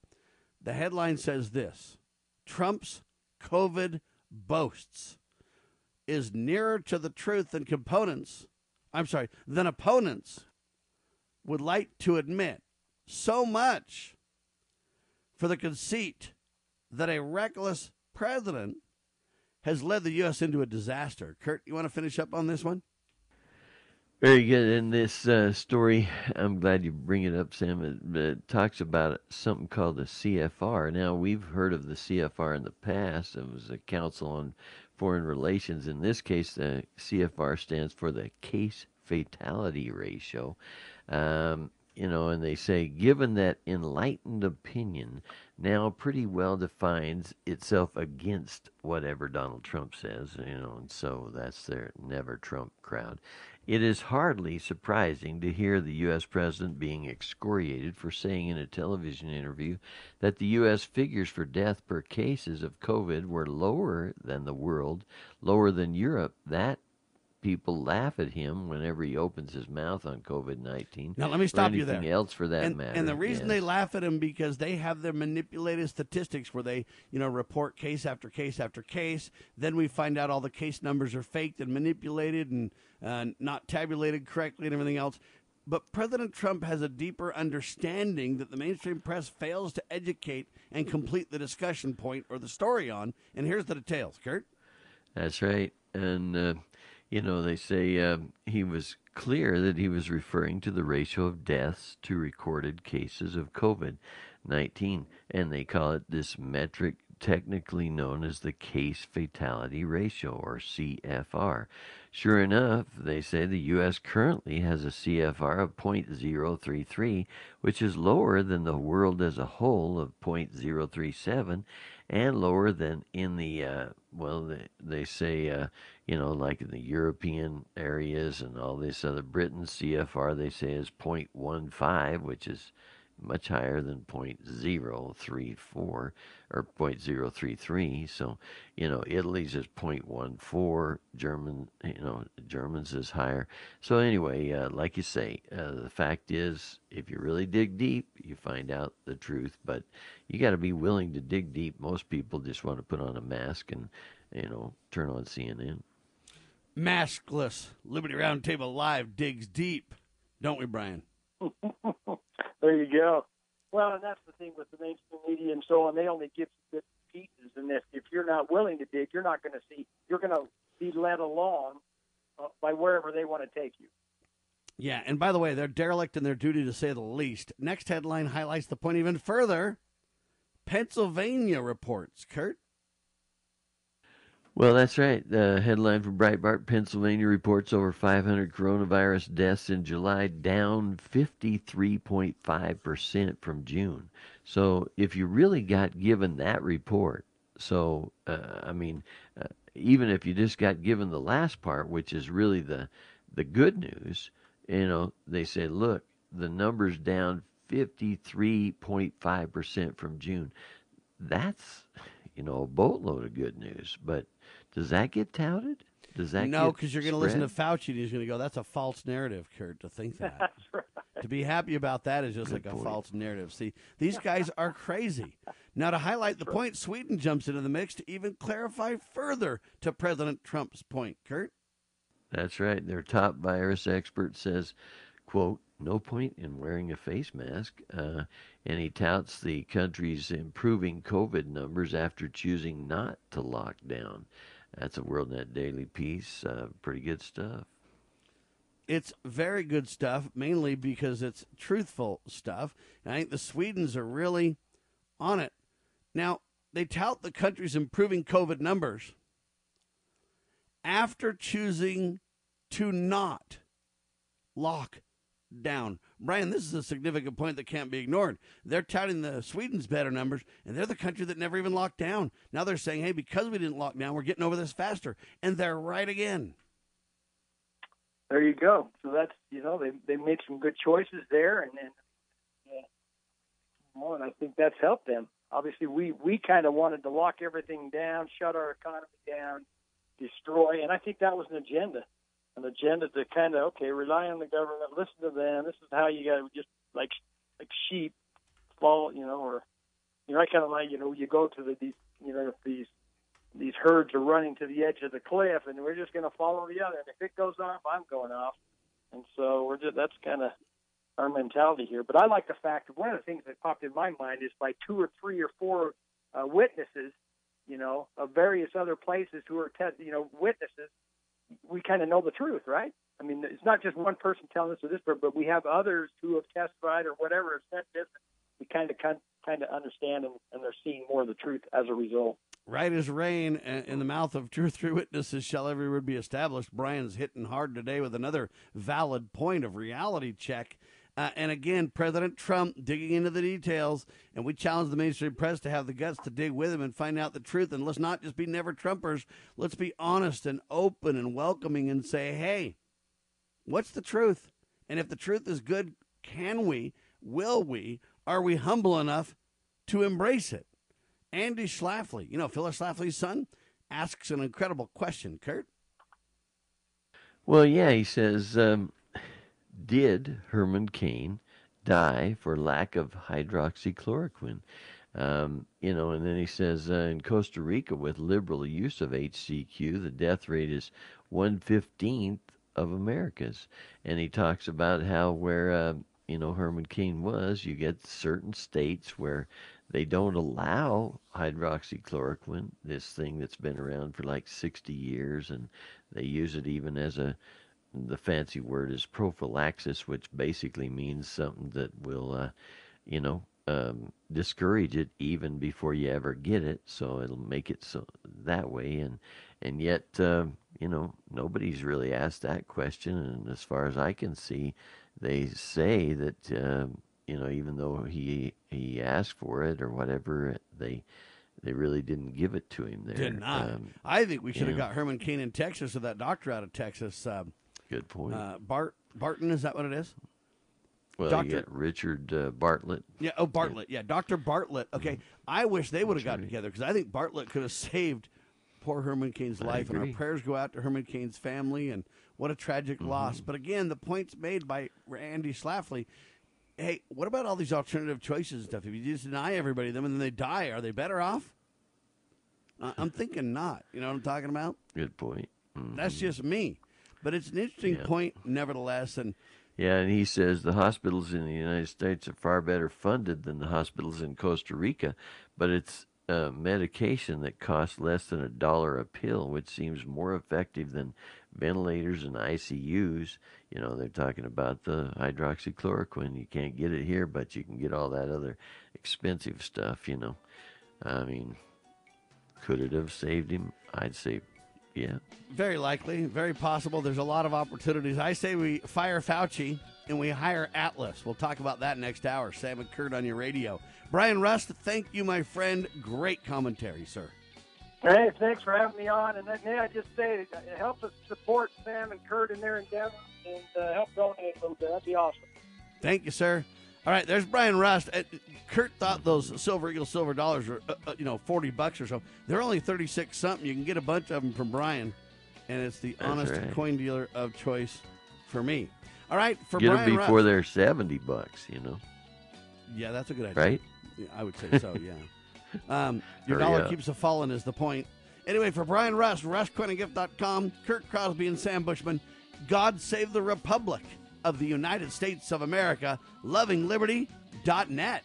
The headline says this Trump's COVID boasts is nearer to the truth than components, I'm sorry, than opponents would like to admit. So much for the conceit that a reckless president has led the U.S. into a disaster. Kurt, you want to finish up on this one? Very good. In this uh, story, I'm glad you bring it up, Sam. It, it, talks about something called the CFR. Now, we've heard of the CFR in the past. It was a Council on Foreign Relations. In this case, the CFR stands for the Case Fatality Ratio. Um, you know, and they say, given that enlightened opinion now pretty well defines itself against whatever Donald Trump says, you know, and so that's their never Trump crowd. It is hardly surprising to hear the U.S. president being excoriated for saying in a television interview that the U.S. figures for death per cases of COVID were lower than the world, lower than Europe. That people laugh at him whenever he opens his mouth on COVID nineteen. Now let me stop you there. else for that and, matter. And the reason yes. they laugh at him because they have their manipulated statistics where they, you know, report case after case after case. Then we find out all the case numbers are faked and manipulated and uh, not tabulated correctly and everything else. But President Trump has a deeper understanding that the mainstream press fails to educate and complete the discussion point or the story on. And here's the details, Kurt. That's right. And uh, you know, they say uh, he was clear that he was referring to the ratio of deaths to recorded cases of COVID 19, and they call it this metric technically known as the case fatality ratio, or CFR. Sure enough, they say the U.S. currently has a CFR of 0.033, which is lower than the world as a whole of 0.037 and lower than in the, uh, well, they, they say, uh, you know, like in the European areas and all this other Britain CFR, they say is 0.15, which is much higher than 0.034 or 0.033. So, you know, Italy's is 0.14. German, you know, Germans is higher. So anyway, uh, like you say, uh, the fact is, if you really dig deep, you find out the truth. But you got to be willing to dig deep. Most people just want to put on a mask and, you know, turn on CNN. Maskless Liberty Roundtable Live digs deep, don't we, Brian? [LAUGHS] there you go. Well, and that's the thing with the mainstream media and so on. They only give you bits and pieces, and if, if you're not willing to dig, you're not going to see. You're going to be led along uh, by wherever they want to take you. Yeah, and by the way, they're derelict in their duty to say the least. Next headline highlights the point even further. Pennsylvania reports. Kurt. Well, that's right. The headline from Breitbart Pennsylvania reports over 500 coronavirus deaths in July, down 53.5% from June. So, if you really got given that report, so, uh, I mean, uh, even if you just got given the last part, which is really the, the good news, you know, they say, look, the number's down 53.5% from June. That's, you know, a boatload of good news. But does that get touted? Does that no? Because you're going to listen to Fauci, and he's going to go, "That's a false narrative, Kurt." To think that. [LAUGHS] That's right. To be happy about that is just Good like a false narrative. See, these guys are crazy. Now, to highlight the point, Sweden jumps into the mix to even clarify further to President Trump's point. Kurt. That's right. Their top virus expert says, quote, no point in wearing a face mask. Uh, and he touts the country's improving COVID numbers after choosing not to lock down. That's a WorldNet Daily piece. Uh, pretty good stuff. It's very good stuff, mainly because it's truthful stuff. And I think the Swedens are really on it. Now, they tout the country's improving COVID numbers after choosing to not lock down. Brian, this is a significant point that can't be ignored. They're touting the Sweden's better numbers, and they're the country that never even locked down. Now they're saying, hey, because we didn't lock down, we're getting over this faster. And they're right again. There you go. So that's you know they they made some good choices there, and then uh, well, and I think that's helped them. Obviously, we we kind of wanted to lock everything down, shut our economy down, destroy, and I think that was an agenda an agenda to kind of okay rely on the government, listen to them. This is how you got to just like like sheep follow, you know, or you know, I kind of like you know you go to the these you know these these herds are running to the edge of the cliff, and we're just going to follow the other. And if it goes off, I'm going off. And so we're just that's kind of our mentality here. But I like the fact that one of the things that popped in my mind is by two or three or four uh, witnesses, you know, of various other places who are, te- you know, witnesses we kind of know the truth, right? I mean, it's not just one person telling us this, but we have others who have testified or whatever have said this. We kind of kind of understand, and, and they're seeing more of the truth as a result. Right as rain uh, in the mouth of or three witnesses shall every word be established. Brian's hitting hard today with another valid point of reality check. Uh, and again, President Trump digging into the details, and we challenge the mainstream press to have the guts to dig with him and find out the truth. And let's not just be never Trumpers. Let's be honest and open and welcoming and say, hey, what's the truth? And if the truth is good, can we, will we, are we humble enough to embrace it? Andy Schlafly, you know, Phyllis Schlafly's son, asks an incredible question, Kurt. Well, yeah, he says, um, did Herman Cain die for lack of hydroxychloroquine? Um, you know, and then he says uh, in Costa Rica, with liberal use of HCQ, the death rate is one fifteenth of America's. And he talks about how where uh, you know Herman Cain was, you get certain states where they don't allow hydroxychloroquine, this thing that's been around for like 60 years, and they use it even as a the fancy word is prophylaxis, which basically means something that will, uh, you know, um, discourage it even before you ever get it. So it'll make it so that way. And and yet, uh, you know, nobody's really asked that question. And as far as I can see, they say that uh, you know, even though he he asked for it or whatever, they they really didn't give it to him there. Did not. Um, I think we should have got Herman Cain in Texas or that doctor out of Texas. Um, Good point. Uh, Bart Barton is that what it is? Well, Dr. you got Richard uh, Bartlett. Yeah. Oh, Bartlett. Yeah, Doctor Bartlett. Okay, mm-hmm. I wish they would have gotten together because I think Bartlett could have saved poor Herman Cain's life, and our prayers go out to Herman Cain's family. And what a tragic mm-hmm. loss. But again, the points made by Andy Schlafly. Hey, what about all these alternative choices and stuff? If you just deny everybody them and then they die, are they better off? Uh, I'm thinking not. You know what I'm talking about? Good point. Mm-hmm. That's just me. But it's an interesting yeah. point, nevertheless. And yeah, and he says the hospitals in the United States are far better funded than the hospitals in Costa Rica, but it's a medication that costs less than a dollar a pill, which seems more effective than ventilators and ICUs. You know, they're talking about the hydroxychloroquine. You can't get it here, but you can get all that other expensive stuff, you know. I mean, could it have saved him? I'd say yeah. Very likely, very possible. There's a lot of opportunities. I say we fire Fauci and we hire Atlas. We'll talk about that next hour. Sam and Kurt on your radio. Brian Rust, thank you, my friend. Great commentary, sir. Hey, thanks for having me on. And may I just say, it helps us support Sam and Kurt in their endeavor and uh, help donate a little bit. That'd be awesome. Thank you, sir. All right, there's Brian Rust. Uh, Kurt thought those Silver Eagle silver dollars were, uh, uh, you know, 40 bucks or so. They're only 36 something. You can get a bunch of them from Brian, and it's the That's honest right. coin dealer of choice for me. All right, for get Brian them before Rust. they're 70 bucks, you know. Yeah, that's a good idea. Right? Yeah, I would say so, yeah. [LAUGHS] Um, your Hurry dollar up. keeps a falling is the point. Anyway, for Brian Rust, RustCoinandGift.com, Kurt Crosby, and Sam Bushman, God save the Republic of the United States of America, lovingliberty.net.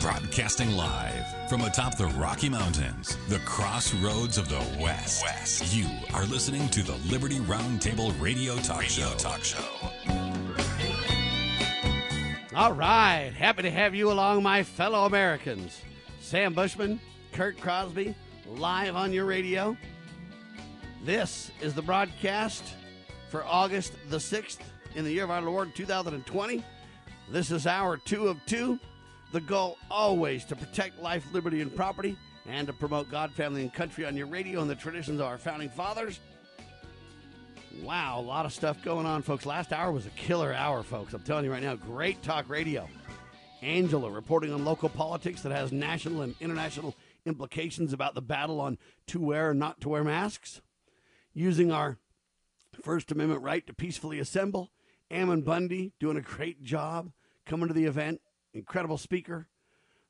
Broadcasting live from atop the Rocky Mountains, the crossroads of the West. West. You are listening to the Liberty Roundtable Radio Talk Show. Talk Show. All right. Happy to have you along, my fellow Americans. Sam Bushman, Kurt Crosby, live on your radio. This is the broadcast for August the 6th in the year of our Lord 2020. This is hour two of two. The goal always to protect life, liberty, and property, and to promote God, family, and country on your radio and the traditions of our founding fathers. Wow, a lot of stuff going on, folks. Last hour was a killer hour, folks. I'm telling you right now, great talk radio. Angela reporting on local politics that has national and international implications about the battle on to wear or not to wear masks. Using our First Amendment right to peacefully assemble. Ammon Bundy doing a great job coming to the event. Incredible speaker.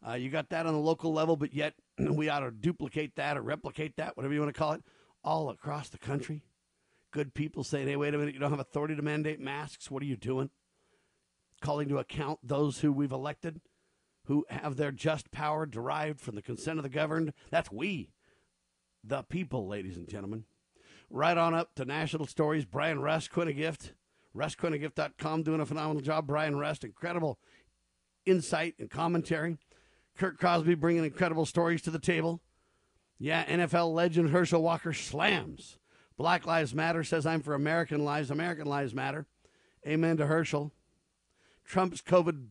Uh, you got that on the local level, but yet [CLEARS THROAT] we ought to duplicate that or replicate that, whatever you want to call it, all across the country. Good people saying, hey, wait a minute, you don't have authority to mandate masks. What are you doing? Calling to account those who we've elected, who have their just power derived from the consent of the governed. That's we, the people, ladies and gentlemen. Right on up to national stories. Brian Rust, Quinnagift, RustCoinandGift.com, doing a phenomenal job. Brian Rust, incredible insight and commentary. Kurt Crosby bringing incredible stories to the table. Yeah, NFL legend Herschel Walker slams. Black Lives Matter says I'm for American lives. American lives matter. Amen to Herschel. Trump's COVID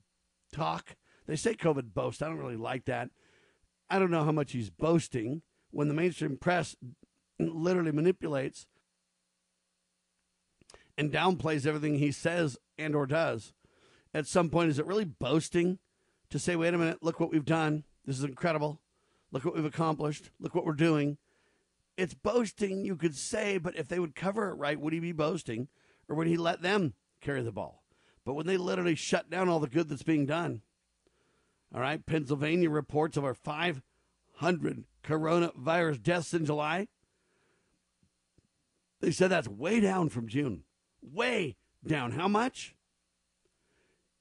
talk. They say COVID boast. I don't really like that. I don't know how much he's boasting when the mainstream press literally manipulates and downplays everything he says and or does at some point is it really boasting to say wait a minute look what we've done this is incredible look what we've accomplished look what we're doing it's boasting you could say but if they would cover it right would he be boasting or would he let them carry the ball but when they literally shut down all the good that's being done all right pennsylvania reports over 500 coronavirus deaths in july they said that's way down from june way down how much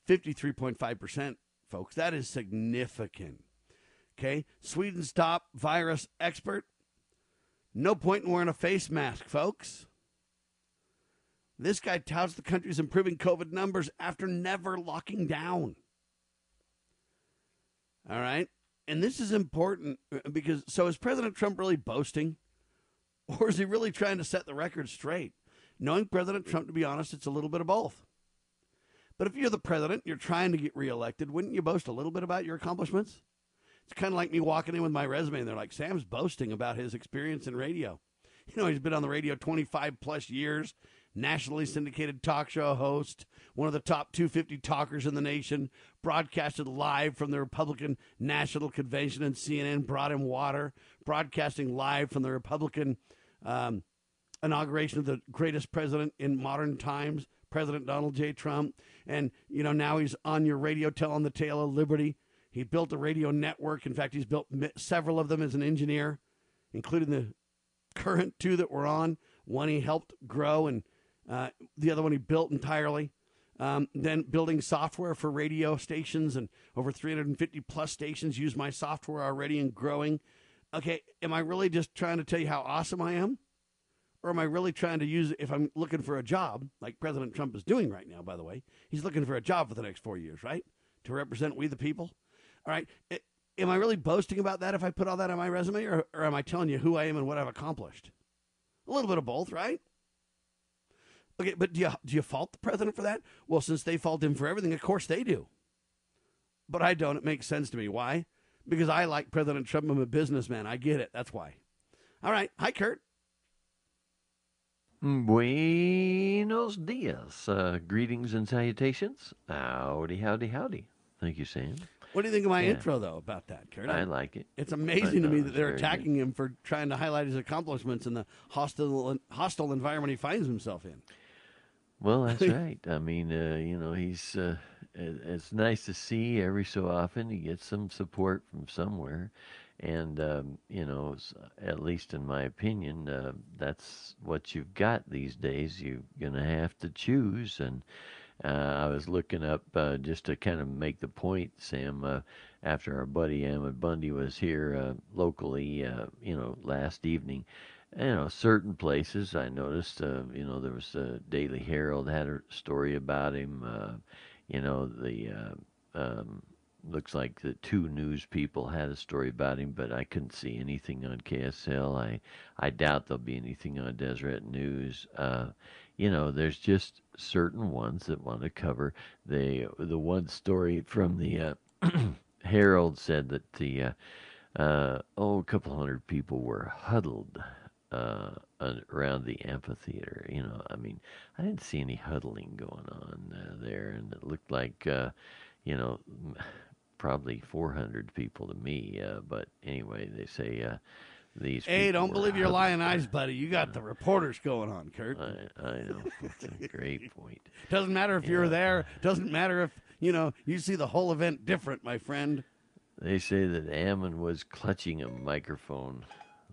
53.5%, folks. That is significant. Okay. Sweden's top virus expert. No point in wearing a face mask, folks. This guy touts the country's improving COVID numbers after never locking down. All right. And this is important uh, because so is President Trump really boasting? Or is he really trying to set the record straight? Knowing President Trump, to be honest, it's a little bit of both. But if you're the president, you're trying to get reelected, wouldn't you boast a little bit about your accomplishments? It's kind of like me walking in with my resume and they're like, Sam's boasting about his experience in radio. [LAUGHS] You know, he's been on the radio 25 plus years, nationally syndicated talk show host, one of the top 250 talkers in the nation, broadcasted live from the Republican National Convention, and CNN brought him water, broadcasting live from the Republican um, inauguration of the greatest president in modern times, President Donald J. Trump. And, you know, now he's on your radio telling the tale of liberty. He built a radio network. In fact, he's built several of them as an engineer, including the current two that we're on. One he helped grow, and uh, the other one he built entirely. Um, then building software for radio stations, and over 350 plus stations use my software already and growing. Okay, am I really just trying to tell you how awesome I am? Or am I really trying to use if I'm looking for a job, like President Trump is doing right now, by the way? He's looking for a job for the next four years, right? To represent we the people. All right. Am I really boasting about that if I put all that on my resume, or, or am I telling you who I am and what I've accomplished? A little bit of both, right? Okay, but do you, do you fault the president for that? Well, since they fault him for everything, of course they do. But I don't. It makes sense to me. Why? Because I like President Trump. I'm a businessman. I get it. That's why. All right. Hi, Kurt. Buenos dias. Uh, greetings and salutations. Howdy, howdy, howdy. Thank you, Sam. What do you think of my yeah. intro, though, about that, Kurt? I like it. It's amazing to me that they're attacking good. him for trying to highlight his accomplishments in the hostile hostile environment he finds himself in. Well, that's [LAUGHS] right. I mean, uh, you know, he's. Uh, it's nice to see every so often he gets some support from somewhere, and um, you know, at least in my opinion, uh, that's what you've got these days. You're gonna have to choose, and I was looking up uh, just to kind of make the point, Sam. Uh, after our buddy Ammon Bundy was here uh, locally, uh, you know, last evening, you know, certain places I noticed, uh, you know, there was uh, Daily Herald had a story about him. Uh, you know, the uh, um, looks like the two news people had a story about him, but I couldn't see anything on KSL. I I doubt there'll be anything on Deseret News. Uh, you know, there's just certain ones that want to cover the the one story from the uh, [CLEARS THROAT] Herald said that the uh, uh, oh a couple hundred people were huddled uh, around the amphitheater. You know, I mean, I didn't see any huddling going on uh, there, and it looked like uh, you know probably 400 people to me. Uh, but anyway, they say. These Hey, don't believe your lying eyes, buddy. You got the reporters going on, Kurt. I, I know. That's a great point. [LAUGHS] Doesn't matter if you're there. Doesn't matter if you know you see the whole event different, my friend. They say that Ammon was clutching a microphone.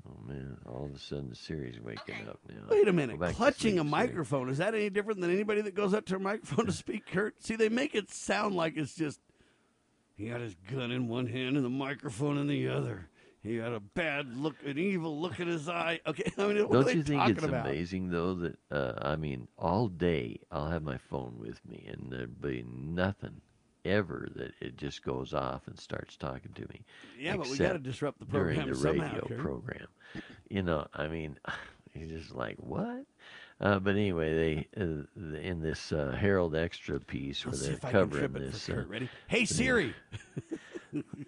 Oh man! All of a sudden, the Siri's waking up now. Wait a minute, clutching a microphone is that any different than anybody that goes up to a microphone to speak, Kurt? See, they make it sound like it's just he got his gun in one hand and the microphone in the other. He had a bad look, an evil look in his eye. Okay, [LAUGHS] I mean, what are Don't you think it's about? amazing though that uh, I mean, all day I'll have my phone with me, and there'd be nothing ever that it just goes off and starts talking to me. Yeah, but we gotta disrupt the program during the somehow, radio Kurt. program. You know, I mean, [LAUGHS] you're just like what? Uh, but anyway, they uh, in this uh, Herald Extra piece where Let's they're if I can covering this. uh, Ready? Hey. Siri.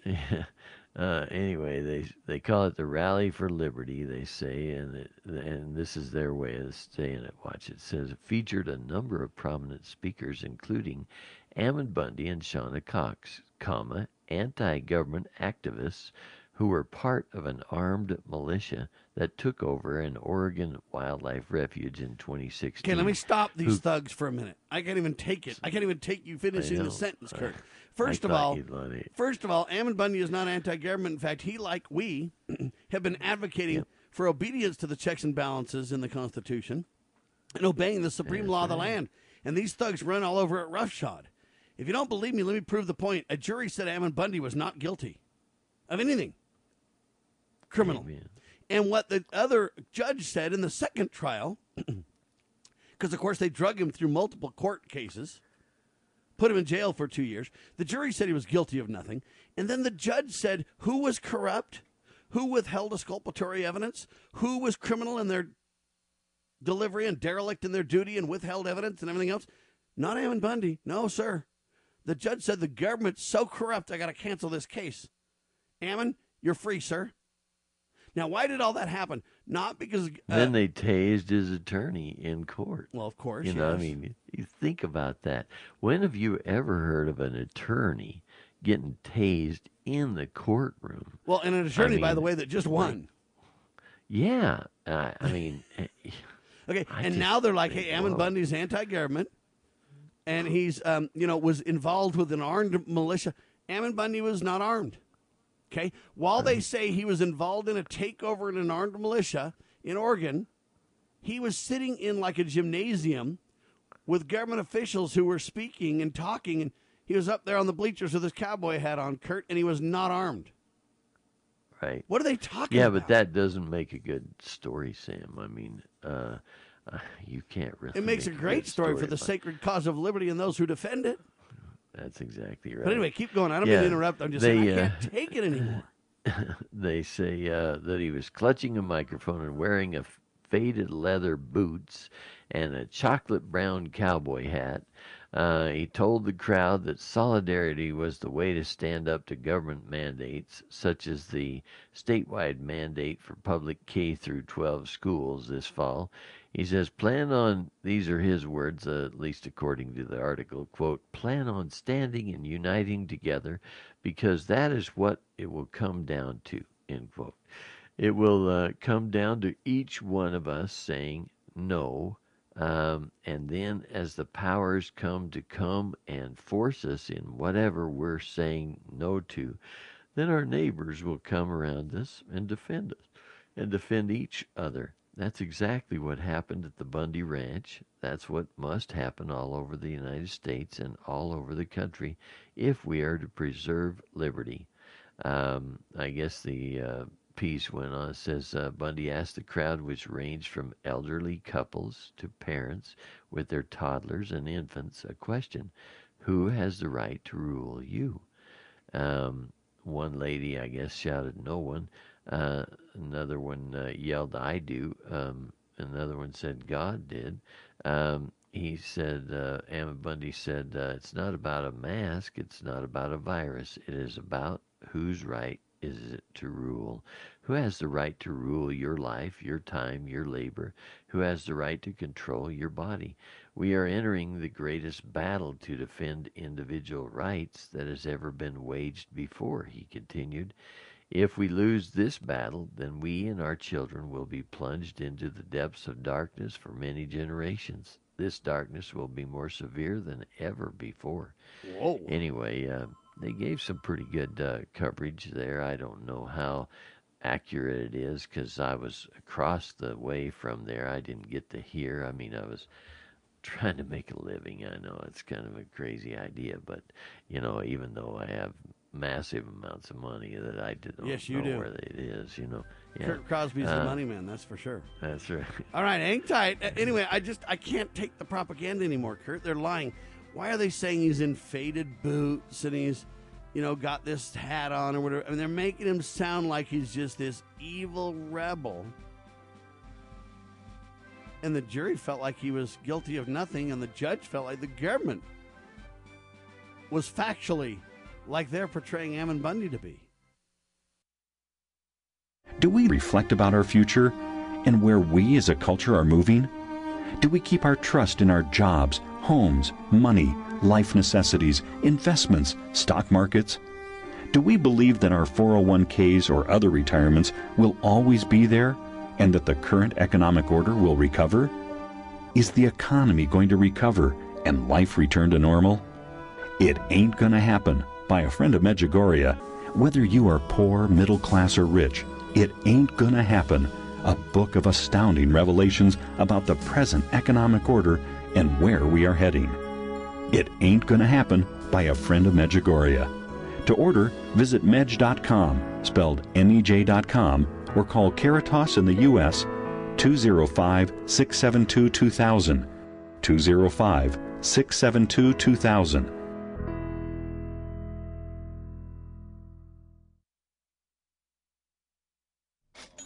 yeah. [LAUGHS] Uh, anyway, they they call it the Rally for Liberty. They say, and it, and this is their way of saying it. Watch it says it featured a number of prominent speakers, including Ammon Bundy and Shauna Cox, comma anti-government activists who were part of an armed militia that took over an Oregon wildlife refuge in 2016. Okay, let me stop these who- thugs for a minute. I can't even take it. I can't even take you finishing the sentence, I- [LAUGHS] Kurt. I First of all, you'd let it- first of all, Ammon Bundy is not anti-government. In fact, he, like we, [CLEARS THROAT] have been advocating for obedience to the checks and balances in the Constitution and obeying the supreme law of the land. And these thugs run all over it roughshod. If you don't believe me, let me prove the point. A jury said Ammon Bundy was not guilty of anything criminal. And what the other judge said in the second trial, [CLEARS THROAT] because of course they drug him through multiple court cases, put him in jail for two years. The jury said he was guilty of nothing. And then the judge said who was corrupt, who withheld exculpatory evidence, who was criminal in their delivery and derelict in their duty and withheld evidence and everything else. Not Ammon Bundy. No, sir. The judge said the government's so corrupt, I got to cancel this case. Ammon, you're free, sir. Now, why did all that happen? Not because. Uh, then they tased his attorney in court. Well, of course, You know, I mean, you think about that. When have you ever heard of an attorney getting tased in the courtroom? well, and an attorney, by mean, the way, that just won. Yeah, uh, I mean, [LAUGHS] eh, Okay, I and now they're like, hey, Ammon. Bundy's anti-government, and he's, um, you know, was involved with an armed militia. Ammon Bundy was not armed. Okay, while they say he was involved in a takeover in an armed militia in Oregon, he was sitting in like a gymnasium with government officials who were speaking and talking, and he was up there on the bleachers with his cowboy hat on, Kurt, and he was not armed. right. What are they talking Yeah, about? but that doesn't make a good story, Sam. I mean, uh, uh, you can't really. It makes a great good story for the sacred cause of liberty and those who defend it. That's exactly right. But anyway, keep going. I don't mean to interrupt. I'm just they, saying I uh, can't take it anymore. [LAUGHS] [LAUGHS] they say uh, that he was clutching a microphone and wearing a f- faded leather boots and a chocolate brown cowboy hat. Uh, he told the crowd that solidarity was the way to stand up to government mandates, such as the statewide mandate for public K through 12 schools this fall. He says, "Plan on." These are his words, uh, at least according to the article. "Quote: Plan on standing and uniting together, because that is what it will come down to." End quote. It will uh, come down to each one of us saying no Um, and then, as the powers come to come and force us in whatever we're saying no to, then our neighbors will come around us and defend us and defend each other. That's exactly what happened at the Bundy Ranch. That's what must happen all over the United States and all over the country if we are to preserve liberty. Um, I guess the uh, piece went on. Says uh, Bundy asked the crowd, which ranged from elderly couples to parents with their toddlers and infants, a question Who has the right to rule you? Um, one lady, I guess, shouted, No one. Uh, another one uh, yelled, I do. Um, another one said, God did. Um, he said, uh, Bundy said, uh, It's not about a mask, it's not about a virus. It is about whose right is it to rule? Who has the right to rule your life, your time, your labor? Who has the right to control your body? We are entering the greatest battle to defend individual rights that has ever been waged before, he continued. If we lose this battle, then we and our children will be plunged into the depths of darkness for many generations. This darkness will be more severe than ever before. Whoa. Anyway, uh, they gave some pretty good uh, coverage there. I don't know how accurate it is because I was across the way from there. I didn't get to hear. I mean, I was trying to make a living. I know it's kind of a crazy idea, but you know, even though I have massive amounts of money that I didn't Yes, you know do. where it is, you know. Yeah. Kurt Crosby's the Uh, money man, that's for sure. That's right. All right, hang tight. [LAUGHS] Anyway, I just I can't take the propaganda anymore, Kurt. They're lying. Why are they saying he's in faded boots and he's, you know, got this hat on or whatever? I mean, they're making him sound like he's just this evil rebel. And the jury felt like he was guilty of nothing, and the judge felt like the government was factually like they're portraying Ammon Bundy to be. Do we reflect about our future and where we as a culture are moving? Do we keep our trust in our jobs, homes, money, life necessities, investments, stock markets? Do we believe that our 401ks or other retirements will always be there and that the current economic order will recover? Is the economy going to recover and life return to normal? It ain't gonna happen by a friend of Medjugorje. Whether you are poor, middle class, or rich, it ain't gonna happen. A book of astounding revelations about the present economic order and where we are heading. It ain't gonna happen by a friend of Medjugorje. To order, visit mej.com, spelled M-E-J.com, or call Caritas in the U.S. 205 672 2000. 205 672 2000.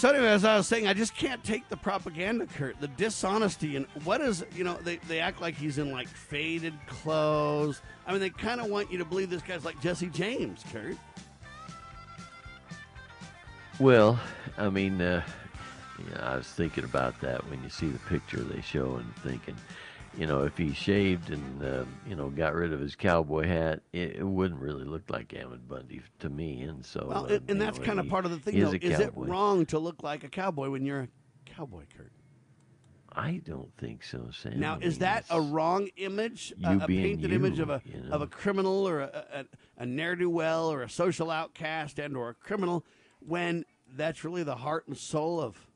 So anyway, as I was saying, I just can't take the propaganda, Kurt. The dishonesty and what is you know they, they act like he's in like faded clothes. I mean, they kind of want you to believe this guy's like Jesse James, Kurt. Well, I mean, uh, yeah, I was thinking about that when you see the picture they show and thinking, you know, if he shaved and uh, you know got rid of his cowboy hat, it, it wouldn't really look like Ammon Bundy to me. And so, Well, uh, and, and that's know, kind of part of the thing, is though. Is it wrong to look like a cowboy when you're a cowboy, Kurt? I don't think so, Sam. Now, I is that a wrong image, a, a painted you, image of a you of a criminal or a, a, a ne'er do well or a social outcast and or a criminal? when that's really the heart and soul of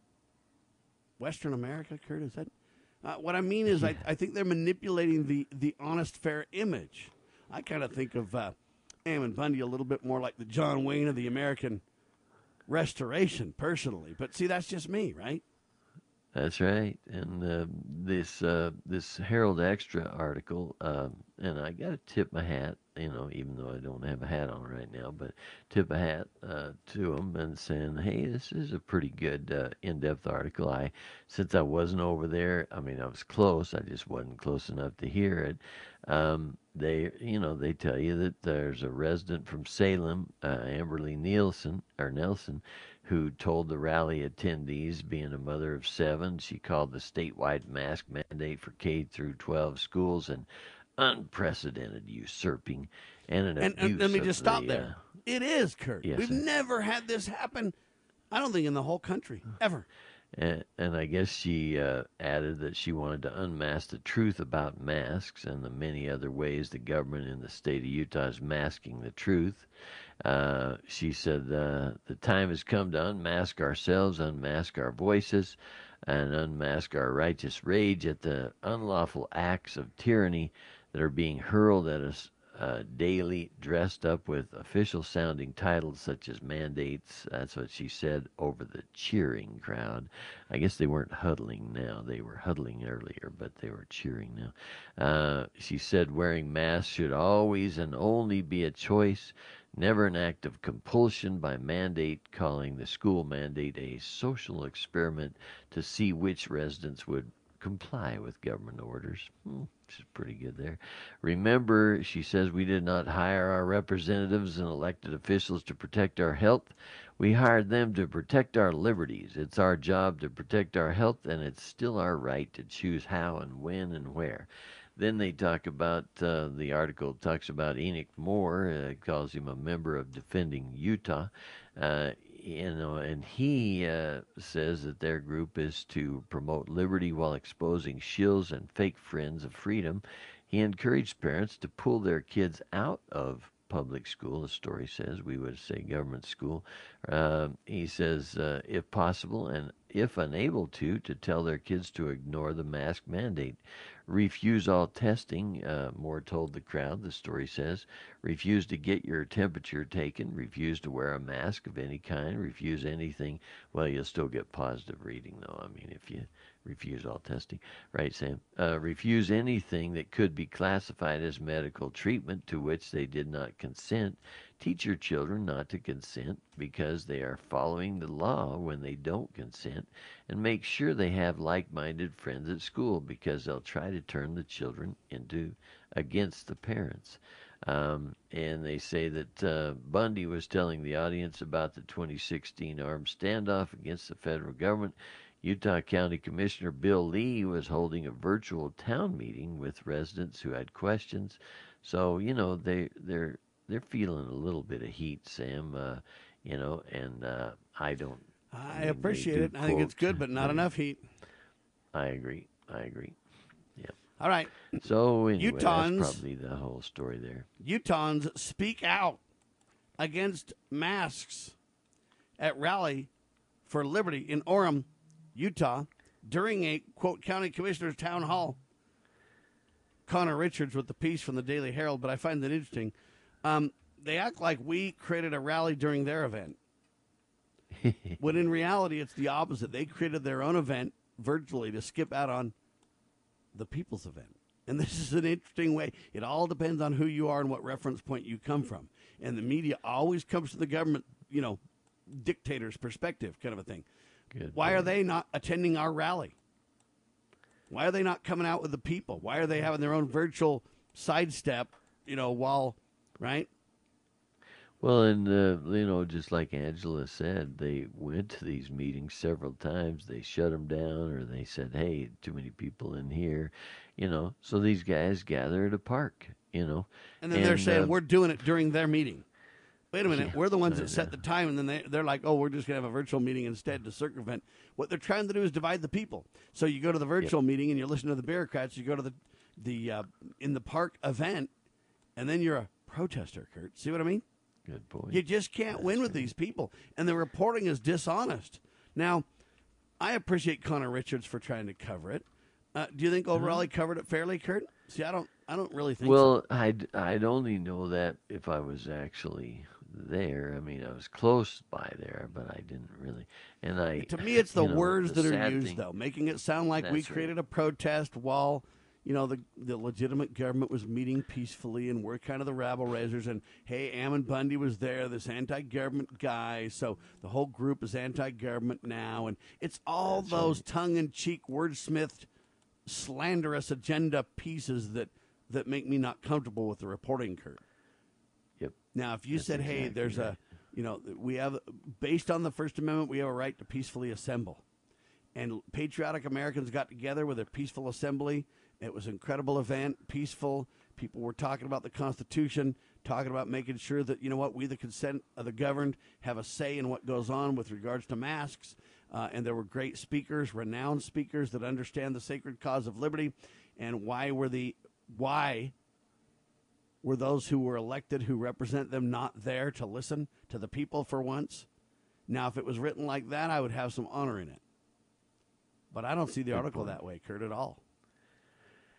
Western America, Kurt? Is that uh, what I mean? Is I, I think they're manipulating the the honest, fair image. I kind of think of uh, Ammon Bundy a little bit more like the John Wayne of the American Restoration, personally. But see, that's just me, right? That's right. And uh, this uh, this Herald Extra article, um, and I got to tip my hat, you know, even though I don't have a hat on right now, but tip a hat uh, to them and saying, hey, this is a pretty good uh, in-depth article. I, since I wasn't over there, I mean, I was close. I just wasn't close enough to hear it. Um, they, you know, they tell you that there's a resident from Salem, uh, Amberly Nielsen or Nelson who told the rally attendees, being a mother of seven, she called the statewide mask mandate for K through 12 schools an unprecedented usurping and an And, abuse. and let me just stop the, there. uh, It is, Kurt. Yes, We've sir. never had this happen. I don't think in the whole country ever. And, and I guess she uh, added that she wanted to unmask the truth about masks and the many other ways the government in the state of Utah is masking the truth. Uh, she said uh, the time has come to unmask ourselves, unmask our voices, and unmask our righteous rage at the unlawful acts of tyranny that are being hurled at us uh, daily, dressed up with official sounding titles such as mandates. That's what she said over the cheering crowd. I guess they weren't huddling now. They were huddling earlier, but they were cheering now. Uh, she said wearing masks should always and only be a choice, never an act of compulsion by mandate, calling the school mandate a social experiment to see which residents would comply with government orders. Hmm, she's pretty good there. Remember, she says we did not hire our representatives and elected officials to protect our health. We hired them to protect our liberties. It's our job to protect our health, and it's still our right to choose how and when and where. Then they talk about uh, the article talks about Enoch Moore, uh, calls him a member of Defending Utah. Uh, you know, and he uh, says that their group is to promote liberty while exposing shills and fake friends of freedom. He encouraged parents to pull their kids out of public school. The story says we would say government school. Um, he says, uh, if possible and if unable to, to tell their kids to ignore the mask mandate. Refuse all testing, uh, Moore told the crowd, the story says. Refuse to get your temperature taken. Refuse to wear a mask of any kind. Refuse anything. Well, you'll still get positive reading, though. I mean, if you refuse all testing. Right, Sam? Uh, refuse anything that could be classified as medical treatment to which they did not consent. Teach your children not to consent because they are following the law when they don't consent. And make sure they have like minded friends at school because they'll try to turn the children into against the parents. Um, and they say that uh, Bundy was telling the audience about the 2016 armed standoff against the federal government. Utah County Commissioner Bill Lee was holding a virtual town meeting with residents who had questions. So you know they they're they're feeling a little bit of heat, Sam. Uh, you know, and uh, I don't. I mean, appreciate it. I think it's good, but not enough heat. I agree. I agree. Yeah. All right. So anyway, Utahns- that's probably the whole story there. Utahns speak out against masks at rally for liberty in Orem, Utah, during a quote county commissioner's town hall. Connor Richards with the piece from the Daily Herald, but I find that interesting. Um, they act like we created a rally during their event, [LAUGHS] when in reality it's the opposite. They created their own event virtually to skip out on the people's event. And [LAUGHS] this is an interesting way. It all depends on who you are and what reference point you come from. And the media always comes to the government, you know, dictator's perspective, kind of a thing. Good Why are they not attending our rally? Why are they not coming out with the people? Why are they having their own virtual sidestep, you know, while, right? Well, and uh, you know, just like Angela said, they went to these meetings several times. They shut them down, or they said, "Hey, too many people in here," you know. So these guys gather at a park, you know. And then they're saying, uh, we're doing it during their meeting. Wait a minute, Yeah, we're the ones that set the time, and then they, they're like, oh, we're just going to have a virtual meeting instead to circumvent. What they're trying to do is divide the people. So you go to the virtual meeting and you listen to the bureaucrats. You go to the the uh, in the park event, and then you're a protester, Kurt. See what I mean? Good point. You just can't win with these people, and the reporting is dishonest. Now, I appreciate Connor Richards for trying to cover it. Uh, do you think overall he covered it fairly, Kurt? See, I don't. I don't really think. so. Well, I'd I'd only know that if I was actually there. I mean, I was close by there, but I didn't really. And I To me, it's the [LAUGHS] know, words the that are used, thing- though, making it sound like we That's right. created a protest while, you know, the the legitimate government was meeting peacefully, and we're kind of the rabble raisers. And hey, Ammon Bundy was there, this anti-government guy, so the whole group is anti-government now, and it's all those tongue-in-cheek, wordsmithed, slanderous agenda pieces that that make me not comfortable with the reporting, Kurt. Yep. Now, if you That's said, "Hey, there's right. a," you know, we have based on the First Amendment, we have a right to peacefully assemble, and patriotic Americans got together with a peaceful assembly. It was an incredible event, peaceful. People were talking about the Constitution, talking about making sure that you know what we, the consent of the governed, have a say in what goes on with regards to masks. Uh, and there were great speakers, renowned speakers that understand the sacred cause of liberty, and why were the why were those who were elected who represent them not there to listen to the people for once? Now, if it was written like that, I would have some honor in it. But I don't see the article that way, Kurt, at all.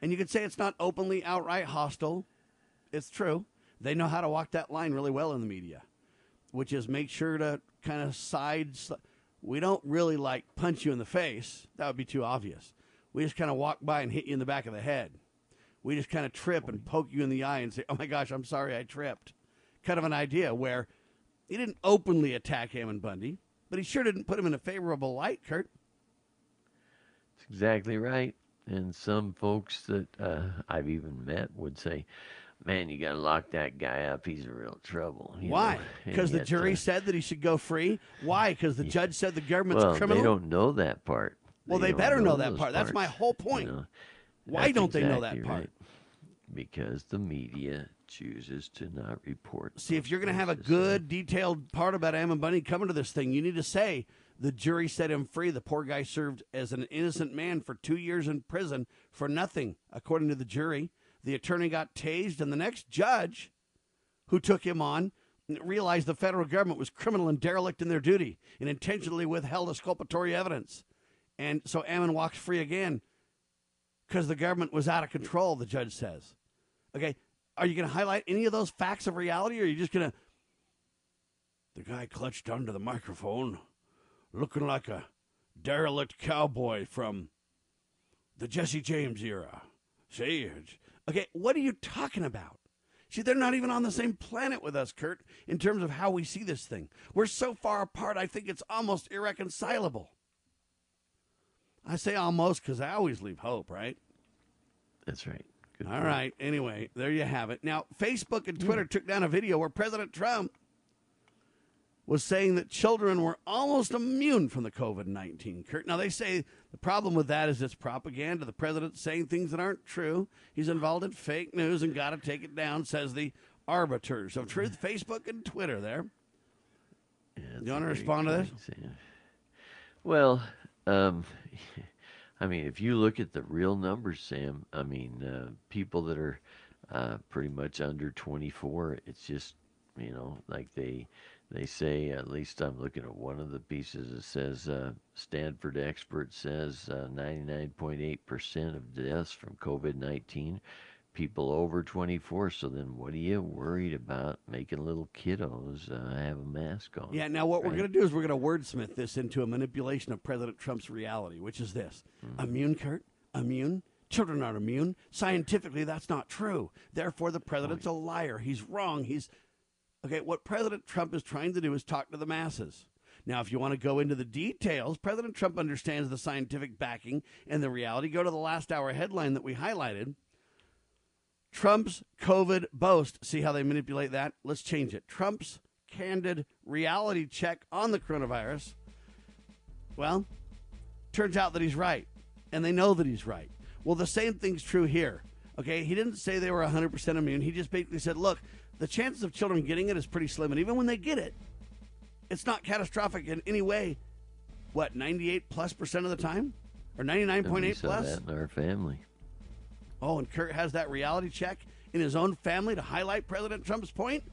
And you could say it's not openly outright hostile. It's true. They know how to walk that line really well in the media, which is make sure to kind of side. We don't really like punch you in the face. That would be too obvious. We just kind of walk by and hit you in the back of the head. We just kind of trip and poke you in the eye and say, "Oh my gosh, I'm sorry, I tripped." Kind of an idea where he didn't openly attack Ammon Bundy, but he sure didn't put him in a favorable light, Kurt. That's exactly right. And some folks that uh, I've even met would say, "Man, you got to lock that guy up. He's a real trouble." you Why? [LAUGHS] Because the jury uh, said that he should go free. Why? Because the judge said the government's well, criminal. they don't know that part. well, they, better know, that those part. That's my parts, whole you point. know. Why don't they know that part? right. Because the media chooses to not report. See, if you're going to have a good, detailed part about Ammon Bundy coming to this thing, you need to say the jury set him free. The poor guy served as an innocent man for two years in prison for nothing, according to the jury. The attorney got tased, and the next judge who took him on realized the federal government was criminal and derelict in their duty and intentionally withheld exculpatory evidence. And so Ammon walks free again because the government was out of control, the judge says. Okay, are you going to highlight any of those facts of reality, or are you just going to. The guy clutched onto the microphone, looking like a derelict cowboy from the Jesse James era. See? Okay, what are you talking about? See, they're not even on the same planet with us, Kurt, in terms of how we see this thing. We're so far apart, I think it's almost irreconcilable. I say almost because I always leave hope, right? That's right. Good All point. right. Anyway, there you have it. Now, Facebook and mm. Twitter took down a video where President Trump was saying that children were almost immune from the COVID 19. Kurt. Now, they say the problem with that is it's propaganda. The president's saying things that aren't true. He's involved in fake news and got to take it down, says the arbiters of truth, Facebook and Twitter there. you want to respond to this? Well, um, [LAUGHS] I mean, if you look at the real numbers, Sam, I mean, uh, people that are uh, pretty much under 24, it's just, you know, like they they say. At least I'm looking at one of the pieces. It says uh, Stanford expert says uh, 99.8% of deaths from COVID-19 people over 24. So then, what are you worried about making little kiddos uh, have a mask on? Yeah, now what we're going to do is we're going to wordsmith this into a manipulation of President Trump's reality, which is this immune, Kurt? Immune? Children aren't immune. Scientifically, that's not true. Therefore, the president's a liar. He's wrong. He's. Okay, what President Trump is trying to do is talk to the masses. Now, if you want to go into the details, President Trump understands the scientific backing and the reality. Go to the last hour headline that we highlighted. Trump's COVID boast. See how they manipulate that? Let's change it. Trump's candid reality check on the coronavirus. Well, turns out that he's right, and they know that he's right. Well, the same thing's true here. Okay, he didn't say they were 100% immune. He just basically said, look, the chances of children getting it is pretty slim, and even when they get it, it's not catastrophic in any way. What, 98 plus percent of the time? Or And we 99.8 saw plus? that in our family. Oh, and Kurt has that reality check in his own family to highlight President Trump's point.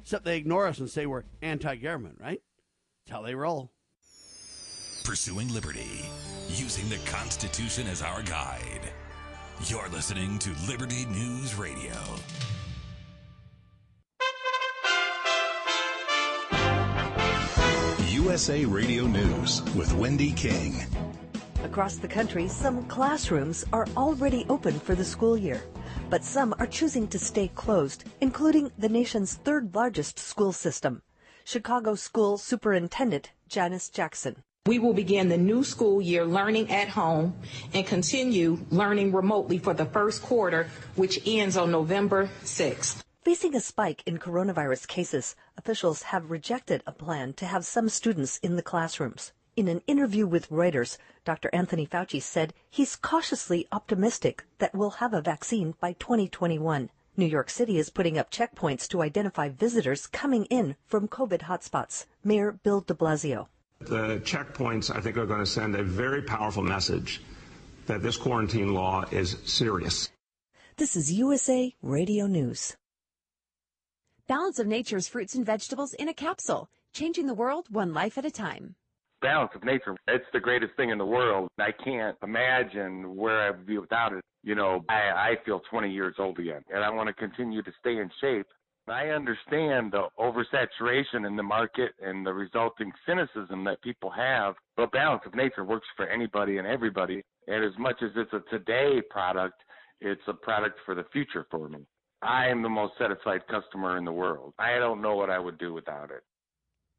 Except they ignore us and say we're anti government, right? That's how they roll. Pursuing liberty, using the Constitution as our guide. You're listening to Liberty News Radio. USA Radio News with Wendy King. Across the country, some classrooms are already open for the school year, but some are choosing to stay closed, including the nation's third largest school system. Chicago School Superintendent Janice Jackson. We will begin the new school year learning at home and continue learning remotely for the first quarter, which ends on November 6th. Facing a spike in coronavirus cases, officials have rejected a plan to have some students in the classrooms. In an interview with Reuters, Dr. Anthony Fauci said he's cautiously optimistic that we'll have a vaccine by 2021. New York City is putting up checkpoints to identify visitors coming in from COVID hotspots. Mayor Bill de Blasio. The checkpoints, I think, are going to send a very powerful message that this quarantine law is serious. This is USA Radio News. Balance of Nature's fruits and vegetables in a capsule, changing the world one life at a time. Balance of Nature, it's the greatest thing in the world. I can't imagine where I would be without it. You know, I, I feel 20 years old again, and I want to continue to stay in shape. I understand the oversaturation in the market and the resulting cynicism that people have, but Balance of Nature works for anybody and everybody. And as much as it's a today product, it's a product for the future for me. I am the most satisfied customer in the world. I don't know what I would do without it.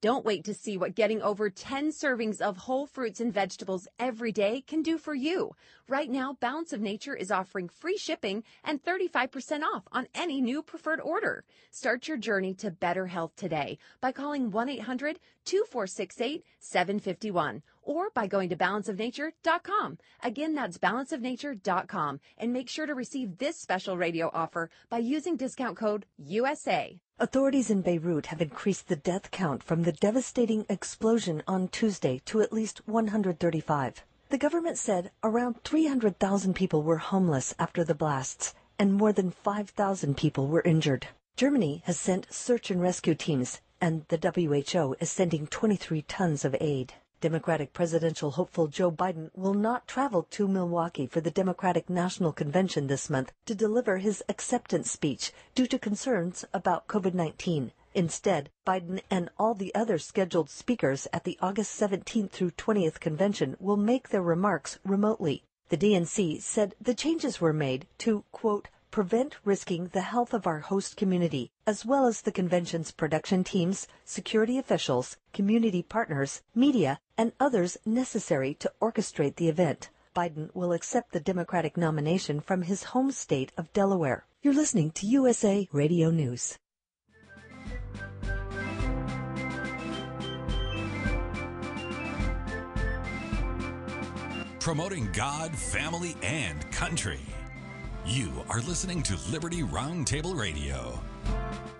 Don't wait to see what getting over 10 servings of whole fruits and vegetables every day can do for you. Right now, Balance of Nature is offering free shipping and 35% off on any new preferred order. Start your journey to better health today by calling 1-800-2468-751 or by going to balanceofnature.com. Again, that's balanceofnature.com and make sure to receive this special radio offer by using discount code USA. Authorities in Beirut have increased the death count from the devastating explosion on Tuesday to at least 135. The government said around 300,000 people were homeless after the blasts and more than 5,000 people were injured. Germany has sent search and rescue teams and the WHO is sending 23 tons of aid. Democratic presidential hopeful Joe Biden will not travel to Milwaukee for the Democratic National Convention this month to deliver his acceptance speech due to concerns about COVID-19. Instead, Biden and all the other scheduled speakers at the August 17th through 20th convention will make their remarks remotely. The DNC said the changes were made to, quote, prevent risking the health of our host community, as well as the convention's production teams, security officials, community partners, media, and others necessary to orchestrate the event. Biden will accept the Democratic nomination from his home state of Delaware. You're listening to USA Radio News. Promoting God, family, and country. You are listening to Liberty Roundtable Radio.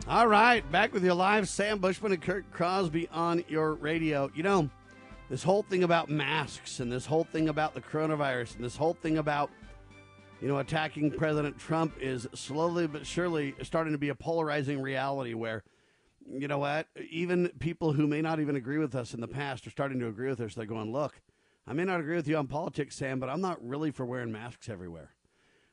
All right, back with you live. Sam Bushman and Kurt Crosby on your radio. You know, this whole thing about masks and this whole thing about the coronavirus and this whole thing about, you know, attacking President Trump is slowly but surely starting to be a polarizing reality where, you know what, even people who may not even agree with us in the past are starting to agree with us. They're going, look, I may not agree with you on politics, Sam, but I'm not really for wearing masks everywhere.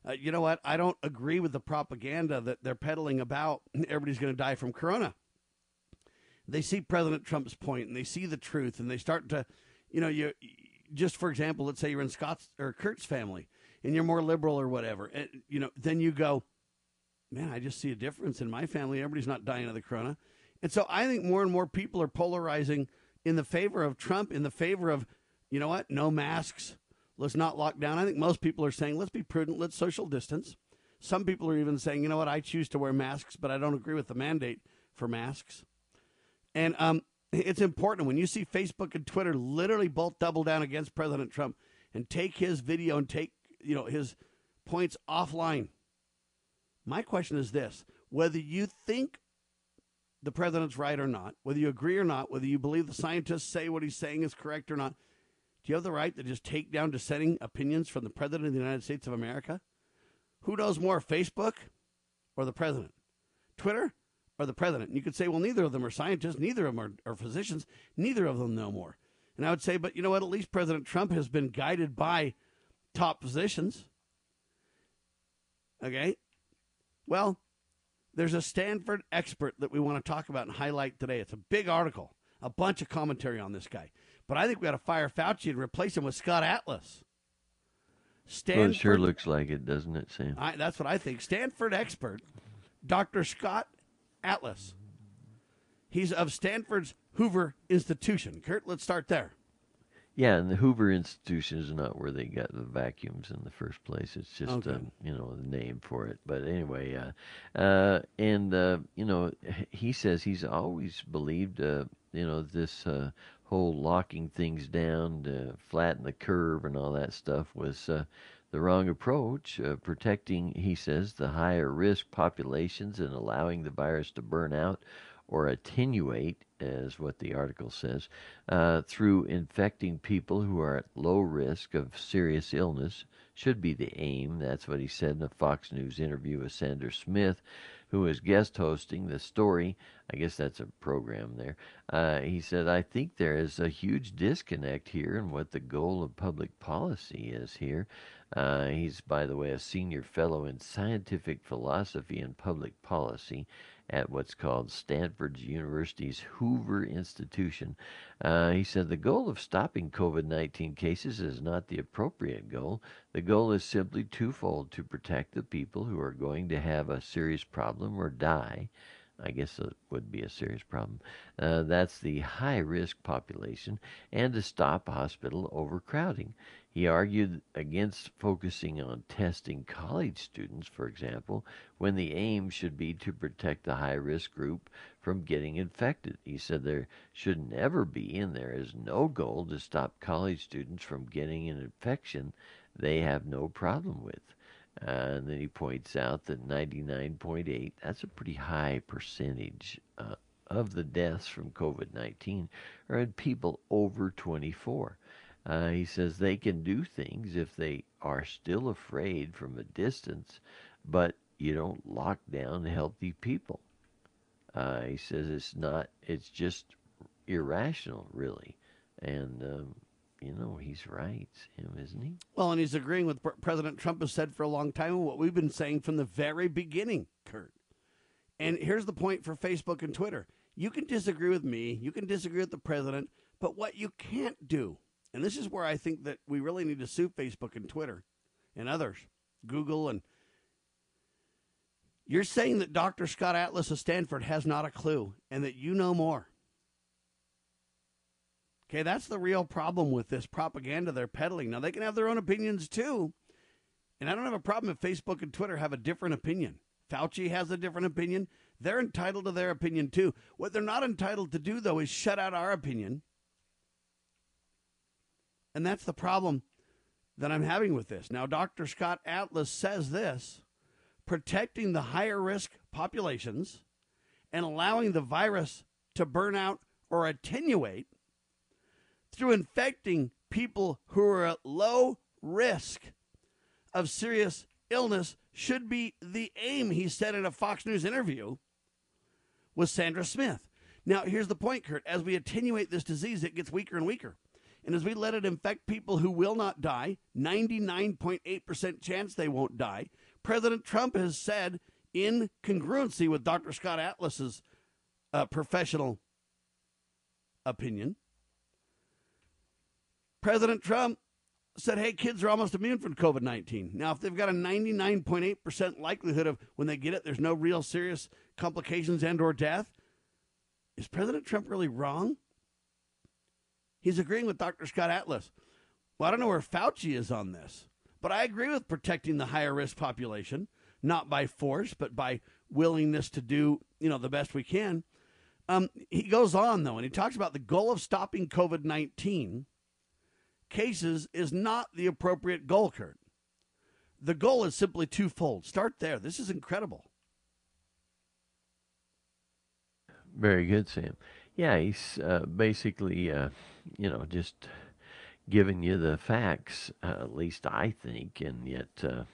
Uh, you know what? I don't agree with the propaganda that they're peddling about everybody's going to die from corona. They see President Trump's point and they see the truth and they start to, you know, you just for example, let's say you're in Scott's or Kurt's family and you're more liberal or whatever, and, you know, then you go, man, I just see a difference in my family. Everybody's not dying of the corona. And so I think more and more people are polarizing in the favor of Trump, in the favor of, you know what, no masks, Let's not lock down. I think most people are saying, let's be prudent, let's social distance. Some people are even saying, you know what, I choose to wear masks, but I don't agree with the mandate for masks. And um, it's important when you see Facebook and Twitter literally both double down against President Trump and take his video and take you know his points offline. My question is this: whether you think the president's right or not, whether you agree or not, whether you believe the scientists say what he's saying is correct or not, do you have the right to just take down dissenting opinions from the President of the United States of America? Who knows more, Facebook or the President? Twitter or the president. And you could say, well, neither of them are scientists, neither of them are, are physicians, neither of them know more. And I would say, but you know what? At least President Trump has been guided by top physicians. Okay? Well, there's a Stanford expert that we want to talk about and highlight today. It's a big article, a bunch of commentary on this guy. But I think we got to fire Fauci and replace him with Scott Atlas. Stanford, well, it sure looks like it, doesn't it, Sam? I, that's what I think. Stanford expert, Dr. Scott Atlas. He's of Stanford's Hoover Institution. Kurt, let's start there. Yeah, and the Hoover Institution is not where they got the vacuums in the first place. It's just okay. um, you know the name for it. But anyway, uh, uh, and uh, you know he says he's always believed uh, you know this uh, whole locking things down to flatten the curve and all that stuff was uh, the wrong approach. Uh, protecting, he says, the higher risk populations and allowing the virus to burn out or attenuate, as what the article says, uh, through infecting people who are at low risk of serious illness should be the aim. That's what he said in a Fox News interview with Sandra Smith, who was guest hosting the story. I guess that's a program there. Uh, he said, I think there is a huge disconnect here in what the goal of public policy is here. Uh, he's, by the way, a senior fellow in scientific philosophy and public policy at what's called Stanford University's Hoover Institution. Uh, he said the goal of stopping COVID 19 cases is not the appropriate goal. The goal is simply twofold to protect the people who are going to have a serious problem or die. I guess it would be a serious problem. Uh, that's the high risk population, and to stop hospital overcrowding. He argued against focusing on testing college students, for example, when the aim should be to protect the high risk group from getting infected. He said there should never be, and there is no goal to stop college students from getting an infection they have no problem with. Uh, and then he points out that 99.8, that's a pretty high percentage uh, of the deaths from COVID 19 are in people over 24. Uh, he says they can do things if they are still afraid from a distance, but you don't lock down healthy people. Uh, he says it's not, it's just irrational, really. And, um, you know, he's right, him, isn't he? Well, and he's agreeing with what President Trump has said for a long time and what we've been saying from the very beginning, Kurt. And here's the point for Facebook and Twitter you can disagree with me, you can disagree with the president, but what you can't do and this is where I think that we really need to sue Facebook and Twitter and others, Google and you're saying that Dr. Scott Atlas of Stanford has not a clue and that you know more. Okay, that's the real problem with this propaganda they're peddling. Now, they can have their own opinions too. And I don't have a problem if Facebook and Twitter have a different opinion. Fauci has a different opinion. They're entitled to their opinion too. What they're not entitled to do, though, is shut out our opinion and that's the problem that I'm having with this. Now, Dr. Scott Atlas says this protecting the higher risk populations and allowing the virus to burn out or attenuate through infecting people who are at low risk of serious illness should be the aim, he said in a Fox News interview with Sandra Smith. Now, here's the point, Kurt. As we attenuate this disease, it gets weaker and weaker. And as we let it infect people who will not die, 99.8% chance they won't die, President Trump has said, in congruency with Dr. Scott Atlas's uh, professional opinion, President Trump said, hey, kids are almost immune from COVID 19. Now, if they've got a 99.8% likelihood of when they get it, there's no real serious complications and or death, is President Trump really wrong? He's agreeing with Dr. Scott Atlas. Well, I don't know where Fauci is on this, but I agree with protecting the higher risk population, not by force, but by willingness to do, you know, the best we can. Um, he goes on though, and he talks about the goal of stopping COVID nineteen cases is not the appropriate goal, Kurt. The goal is simply twofold. Start there. This is incredible. Very good, Sam. Yeah, he's uh, basically, uh, you know, just giving you the facts, uh, at least I think, and yet, uh,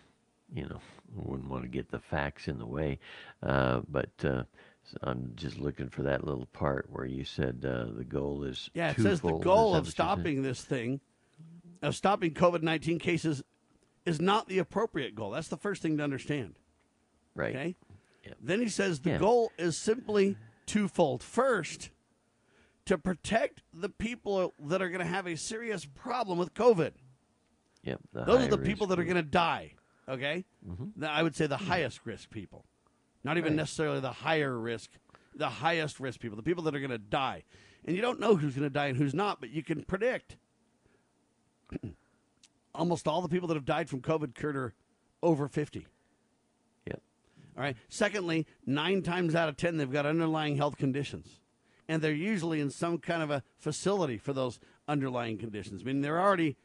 you know, wouldn't want to get the facts in the way. Uh, but uh, I'm just looking for that little part where you said uh, the goal is Yeah, it says the goal of what you said? stopping this thing, of stopping COVID 19 cases, is not the appropriate goal. That's the first thing to understand. Right. Okay? Then he says the Yeah. goal is simply twofold. First, to protect the people that are going to have a serious problem with COVID. Yep. Those are the people that are going to die. Okay? Mhm. I would say the highest risk people. Not even Right. necessarily the higher risk, the highest risk people, the people that are going to die. And you don't know who's going to die and who's not, but you can predict. [CLEARS THROAT] Almost all the people that have died from COVID, Kurt, are over 50. Yep. All right. Secondly, nine times out of 10, they've got underlying health conditions. And they're usually in some kind of a facility for those underlying conditions. I mean, they're already,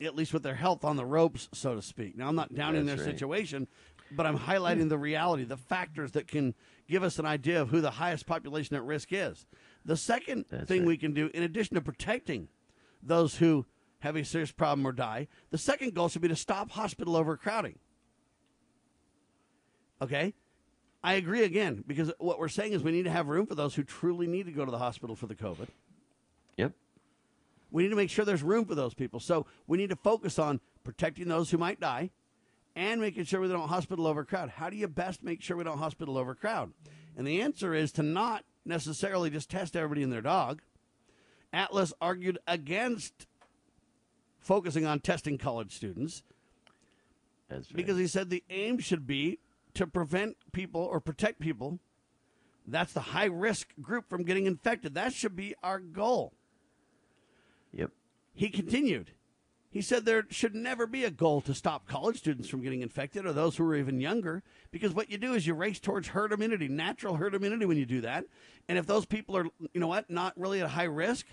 at least with their health, on the ropes, so to speak. Now, I'm not downing That's their right. situation, but I'm highlighting hmm. the reality, the factors that can give us an idea of who the highest population at risk is. The second thing we can do, in addition to protecting those who have a serious problem or die, the second goal should be to stop hospital overcrowding. Okay? I agree again, because what we're saying is we need to have room for those who truly need to go to the hospital for the COVID. Yep. We need to make sure there's room for those people. So we need to focus on protecting those who might die and making sure we don't hospital overcrowd. How do you best make sure we don't hospital overcrowd? And the answer is to not necessarily just test everybody and their dog. Atlas argued against focusing on testing college students because he said the aim should be to prevent people or protect people that's the high risk group from getting infected. That should be our goal. Yep. he continued. He said there should never be a goal to stop college students from getting infected or those who are even younger because what you do is you race towards herd immunity natural herd immunity when you do that. And if those people are you know what not really at high risk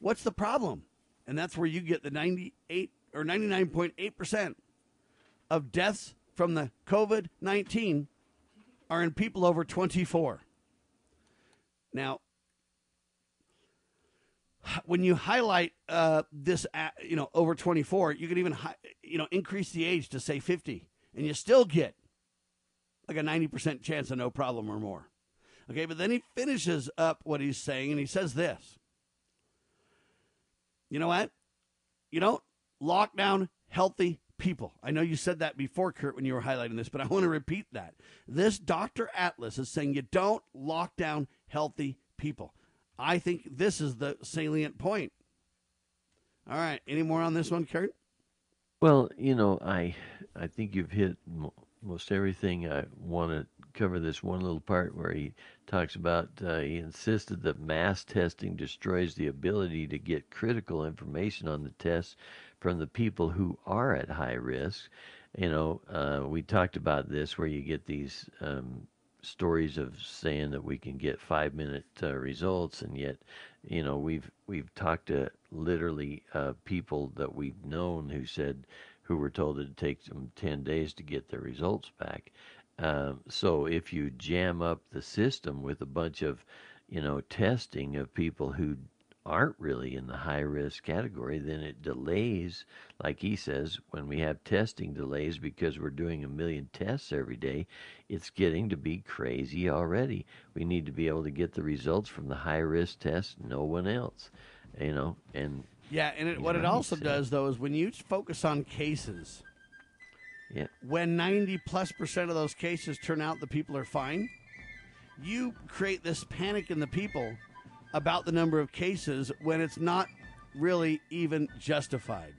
what's the problem? And that's where you get the 98 or 99.8% of deaths from the COVID 19 are in people over 24. Now, when you highlight uh, this, uh, you know, over 24, you can even, you know, increase the age to say 50, and you still get like a 90% chance of no problem or more. Okay, but then he finishes up what he's saying, and he says this. You know what? You don't lock down healthy people. I know you said that before, Kurt, when you were highlighting this, but I want to repeat that. This Dr. Atlas is saying you don't lock down healthy people. I think this is the salient point. All right. Any more on this one, Kurt? Well, you know, I I think you've hit most everything. I want to cover this one little part where he talks about uh, he insisted that mass testing destroys the ability to get critical information on the tests from the people who are at high risk. You know, uh, we talked about this where you get these um, stories of saying that we can get five minute uh, results, and yet, you know, we've we've talked to literally uh, people that we've known who said who were told it take them ten days to get their results back. Um, so if you jam up the system with a bunch of, you know, testing of people who aren't really in the high risk category, then it delays, like he says, when we have testing delays because we're doing a million tests every day, it's getting to be crazy already. We need to be able to get the results from the high risk tests, no one else, you know, and Yeah, and it, what it also so- does, though, is when you focus on cases, Yeah. when 90 plus percent of those cases turn out the people are fine, you create this panic in the people about the number of cases when it's not really even justified.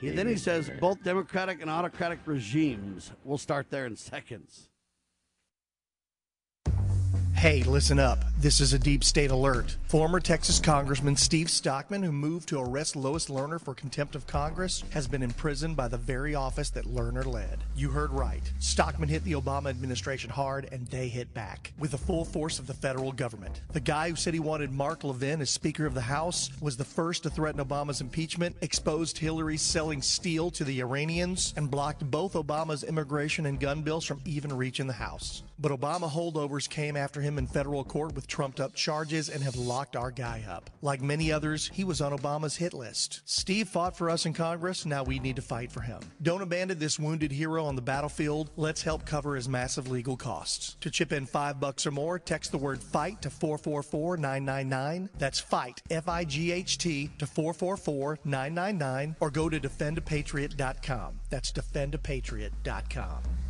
He, then he says both democratic and autocratic regimes We'll start there in seconds. Hey, listen up. This is a deep state alert. Former Texas Congressman Steve Stockman, who moved to arrest Lois Lerner for contempt of Congress, has been imprisoned by the very office that Lerner led. You heard right. Stockman hit the Obama administration hard, and they hit back with the full force of the federal government. The guy who said he wanted Mark Levin as Speaker of the House was the first to threaten Obama's impeachment, exposed Hillary selling steel to the Iranians, and blocked both Obama's immigration and gun bills from even reaching the House. But Obama holdovers came after him in federal court with trumped up charges and have locked our guy up. Like many others, he was on Obama's hit list. Steve fought for us in Congress, now we need to fight for him. Don't abandon this wounded hero on the battlefield. Let's help cover his massive legal costs. To chip in five bucks or more, text the word fight to 444 999. That's fight, F I G H T, to 444 999, or go to defendapatriot.com. That's defendapatriot.com.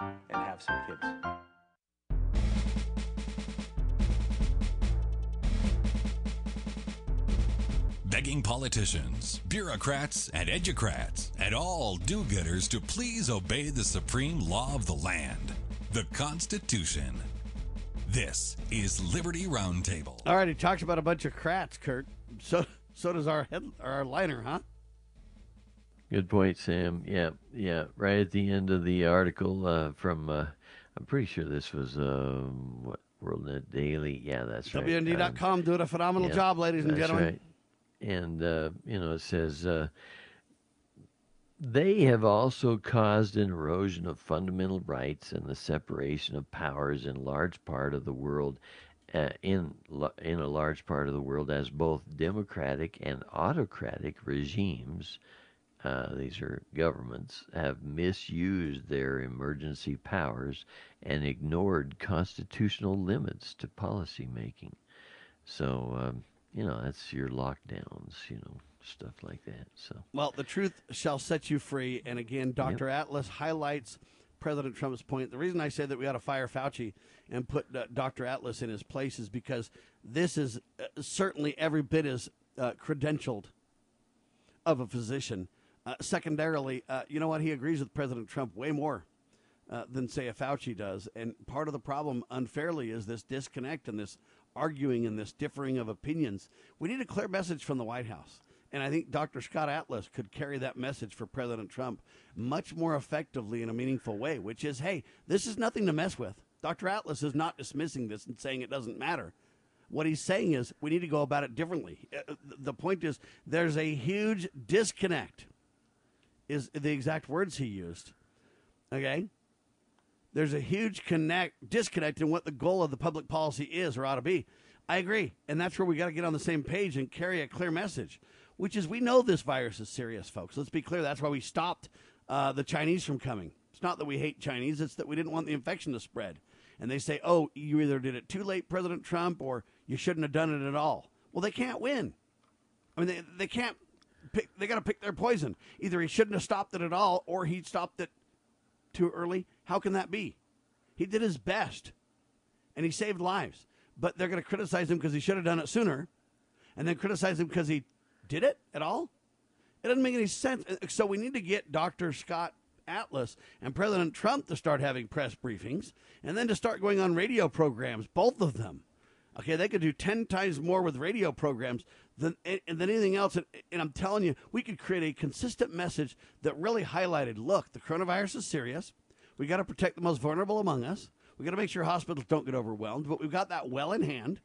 and have some kids. Begging politicians, bureaucrats, and educrats, and all do gooders to please obey the supreme law of the land, the Constitution. This is Liberty Roundtable. All right, he talks about a bunch of crats, Kurt. So so does our head our liner, huh? Good point, Sam. Yeah, yeah. Right at the end of the article uh, from, uh, I'm pretty sure this was um, what WorldNet Daily. Yeah, that's right. WND.com doing a phenomenal yeah, job, ladies and gentlemen. Right. And uh, you know, it says uh, they have also caused an erosion of fundamental rights and the separation of powers in large part of the world. Uh, in in a large part of the world, as both democratic and autocratic regimes, uh, these are governments, have misused their emergency powers and ignored constitutional limits to policy making. So, um, you know, that's your lockdowns, you know, stuff like that. So, Well, the truth shall set you free. And again, Dr. Atlas highlights President Trump's point. The reason I say that we ought to fire Fauci and put uh, Dr. Atlas in his place is because this is uh, certainly every bit as uh, credentialed of a physician. Uh, secondarily, uh, you know what? He agrees with President Trump way more uh, than, say, a Fauci does. And part of the problem, unfairly, is this disconnect and this arguing and this differing of opinions. We need a clear message from the White House. And I think Dr. Scott Atlas could carry that message for President Trump much more effectively in a meaningful way, which is hey, this is nothing to mess with. Dr. Atlas is not dismissing this and saying it doesn't matter. What he's saying is we need to go about it differently. Uh, The point is there's a huge disconnect, is the exact words he used. Okay? There's a huge connect disconnect in what the goal of the public policy is or ought to be. I agree. And that's where we got to get on the same page and carry a clear message, which is we know this virus is serious, folks. Let's be clear. That's why we stopped uh, the Chinese from coming. It's not that we hate Chinese, it's that we didn't want the infection to spread. And they say, oh, you either did it too late, President Trump, or you shouldn't have done it at all. Well, they can't win. I mean, they, they can't pick, they got to pick their poison. Either he shouldn't have stopped it at all, or he stopped it too early. How can that be? He did his best and he saved lives. But they're going to criticize him because he should have done it sooner and then criticize him because he did it at all? It doesn't make any sense. Uh, so we need to get Dr. Scott Atlas and President Trump to start having press briefings and then to start going on radio programs, both of them. Okay, they could do 10 times more with radio programs than, than anything else. And, and I'm telling you, we could create a consistent message that really highlighted look, the coronavirus is serious. We got to protect the most vulnerable among us. We got to make sure hospitals don't get overwhelmed, but we've got that well in hand.